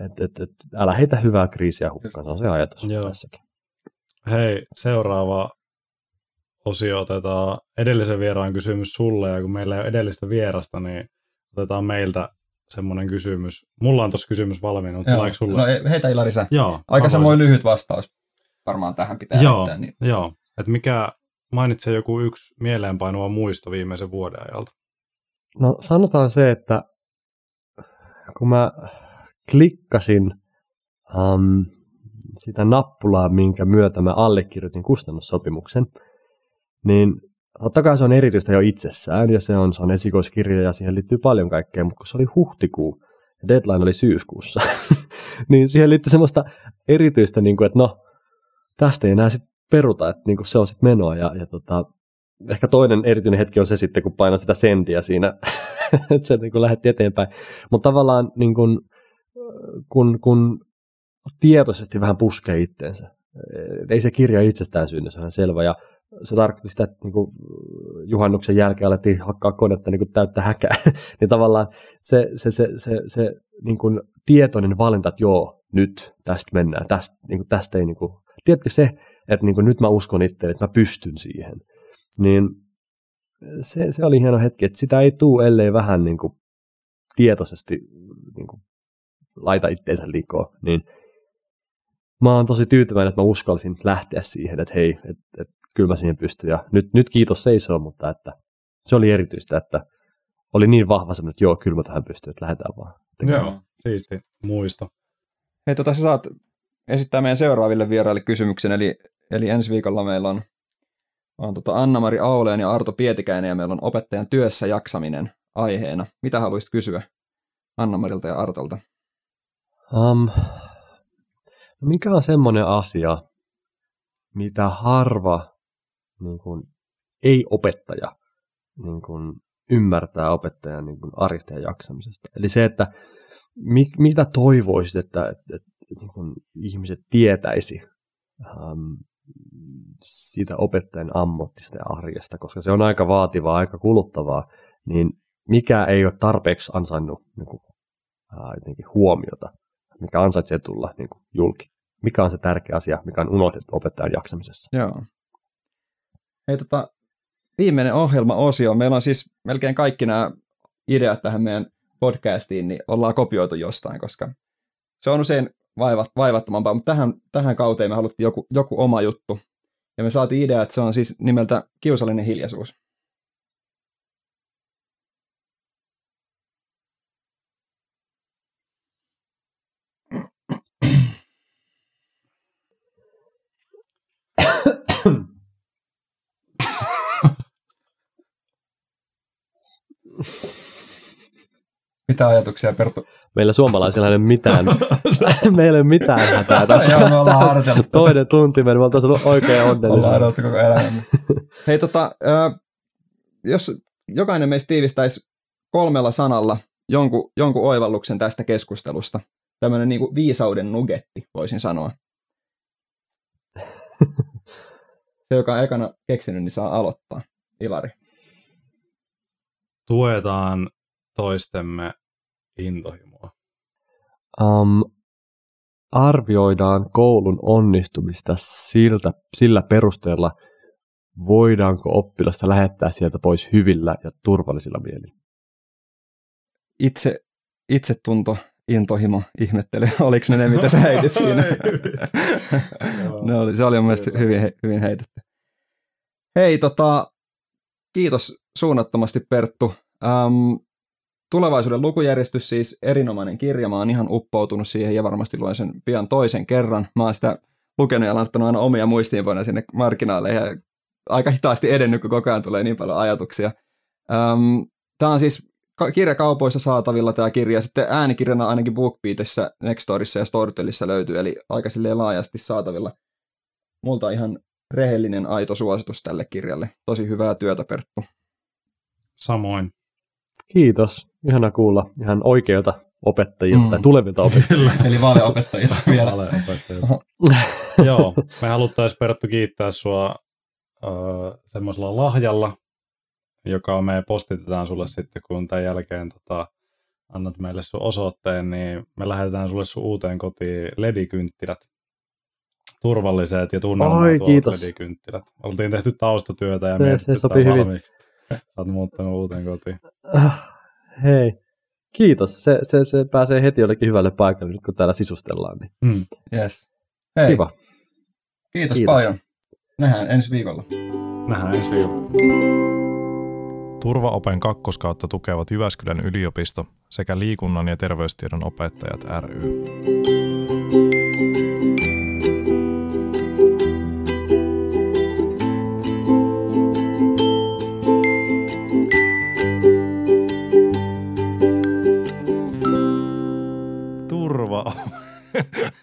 et, et, et, älä heitä hyvää kriisiä hukkaan, se on se ajatus Joo. tässäkin. Hei, seuraava osio otetaan edellisen vieraan kysymys sulle, ja kun meillä ei ole edellistä vierasta, niin otetaan meiltä semmoinen kysymys. Mulla on tuossa kysymys valmiina, mutta tuleeko sulle? No heitä Ilari sä. Joo. Aika samoin lyhyt vastaus varmaan tähän pitää Joo, heittää, niin. joo. Et mikä, mainitse joku yksi mieleenpainuva muisto viimeisen vuoden ajalta. No sanotaan se, että kun mä klikkasin um, sitä nappulaa, minkä myötä mä allekirjoitin kustannussopimuksen, niin totta kai se on erityistä jo itsessään, ja se on, se on esikoiskirja, ja siihen liittyy paljon kaikkea, mutta kun se oli huhtikuu, ja deadline oli syyskuussa, niin siihen liittyy semmoista erityistä, niin kuin, että no, tästä ei enää sitten peruta, että niin kuin se on sitten menoa, ja, ja tota, ehkä toinen erityinen hetki on se sitten, kun painaa sitä sendiä siinä, että se niin kuin lähetti eteenpäin. Mutta tavallaan niin kuin, kun, kun tietoisesti vähän puskee itteensä, ei se kirja itsestään synny, se on selvä. Ja se tarkoitti sitä, että niin kuin juhannuksen jälkeen alettiin hakkaa konetta niin kuin täyttä häkää. niin tavallaan se, se, se, se, se niin kuin tietoinen valinta, että joo, nyt tästä mennään, tästä, niin kuin, tästä ei niin kuin, tiedätkö se, että niin kuin, nyt mä uskon itse, että mä pystyn siihen niin se, se oli hieno hetki, että sitä ei tule, ellei vähän niin kuin tietoisesti niin kuin laita itteensä liikoon, niin mä oon tosi tyytyväinen, että mä uskalsin lähteä siihen, että hei, että et, kyllä mä siihen pystyn, ja nyt, nyt kiitos seisoo, mutta että se oli erityistä, että oli niin vahva semmoinen, että joo, kyllä mä tähän pystyn, että lähdetään vaan. Tekemään. Joo, siisti muisto. Hei, tota, sä saat esittää meidän seuraaville vieraille kysymyksen, eli, eli ensi viikolla meillä on on tota Anna-Mari Auleen ja Arto Pietikäinen ja meillä on opettajan työssä jaksaminen aiheena. Mitä haluaisit kysyä Anna-Marilta ja Artolta? Um, mikä on semmoinen asia, mitä harva niin kuin, ei-opettaja niin kuin, ymmärtää opettajan niin kuin, arjesta ja jaksamisesta? Eli se, että mit, mitä toivoisit, että, että, että niin kuin, ihmiset tietäisi um, siitä opettajan ammattista ja arjesta, koska se on aika vaativaa, aika kuluttavaa, niin mikä ei ole tarpeeksi ansainnut niin kuin, jotenkin huomiota, mikä ansaitsee tulla niin kuin, julki. Mikä on se tärkeä asia, mikä on unohdettu opettajan jaksamisessa? Joo. Hei, tota, viimeinen ohjelma-osio. Meillä on siis melkein kaikki nämä ideat tähän meidän podcastiin, niin ollaan kopioitu jostain, koska se on usein vaivat, vaivattomampaa, mutta tähän, tähän kauteen me haluttiin joku, joku oma juttu. Ja me saatiin idea, että se on siis nimeltä kiusallinen hiljaisuus. Mitä ajatuksia, Perttu? Meillä suomalaisilla ei ole mitään, meillä ei ole mitään hätää tässä. Joo, me ollaan Toinen tunti meni, me oltaisiin ollut oikein onnellisia. Ollaan koko elämämme. Hei tota, jos jokainen meistä tiivistäisi kolmella sanalla jonkun, jonkun oivalluksen tästä keskustelusta, tämmöinen niin viisauden nugetti, voisin sanoa. Se, joka on ekana keksinyt, niin saa aloittaa. Ilari. Tuetaan toistemme intohimoa? Um, arvioidaan koulun onnistumista siltä, sillä perusteella, voidaanko oppilasta lähettää sieltä pois hyvillä ja turvallisilla mielillä. Itse, itsetunto, intohimo, ihmettely. Oliko ne ne, mitä sä heitit siinä? ne oli, se oli mun mielestä hyvin, hyvin heitetty. Hei, tota, kiitos suunnattomasti Perttu. Um, Tulevaisuuden lukujärjestys siis erinomainen kirja. Mä oon ihan uppoutunut siihen ja varmasti luen sen pian toisen kerran. Mä oon sitä lukenut ja laittanut aina omia muistiinpanoja sinne marginaaleihin aika hitaasti edennyt, kun koko ajan tulee niin paljon ajatuksia. Um, tämä on siis kirjakaupoissa saatavilla tämä kirja. Sitten äänikirjana ainakin BookBeatissä, Nextorissa ja Storytelissa löytyy, eli aika laajasti saatavilla. Multa ihan rehellinen, aito suositus tälle kirjalle. Tosi hyvää työtä, Perttu. Samoin. Kiitos. Ihana kuulla ihan oikeilta opettajilta mm. tai tulevilta opettajilta. Eli valeopettajilta vielä. Valeopettajilta. Joo, me haluttaisiin Perttu kiittää sua uh, semmoisella lahjalla, joka me postitetaan sulle sitten, kun tämän jälkeen tota, annat meille sun osoitteen, niin me lähetetään sulle sun uuteen kotiin ledikynttilät. Turvalliset ja tunnelmoituvat ledikynttilät. Oltiin tehty taustatyötä ja se, se sopii hyvin. Sä oot muuttanut uuteen kotiin. Ah, hei, kiitos. Se, se, se pääsee heti jollekin hyvälle paikalle, nyt kun täällä sisustellaan. Niin. Mm. Yes. Hei. Kiva. Kiitos, kiitos paljon. Nähdään ensi viikolla. Nähdään ensi viikolla. Turvaopen kakkoskautta tukevat Jyväskylän yliopisto sekä liikunnan ja terveystiedon opettajat ry.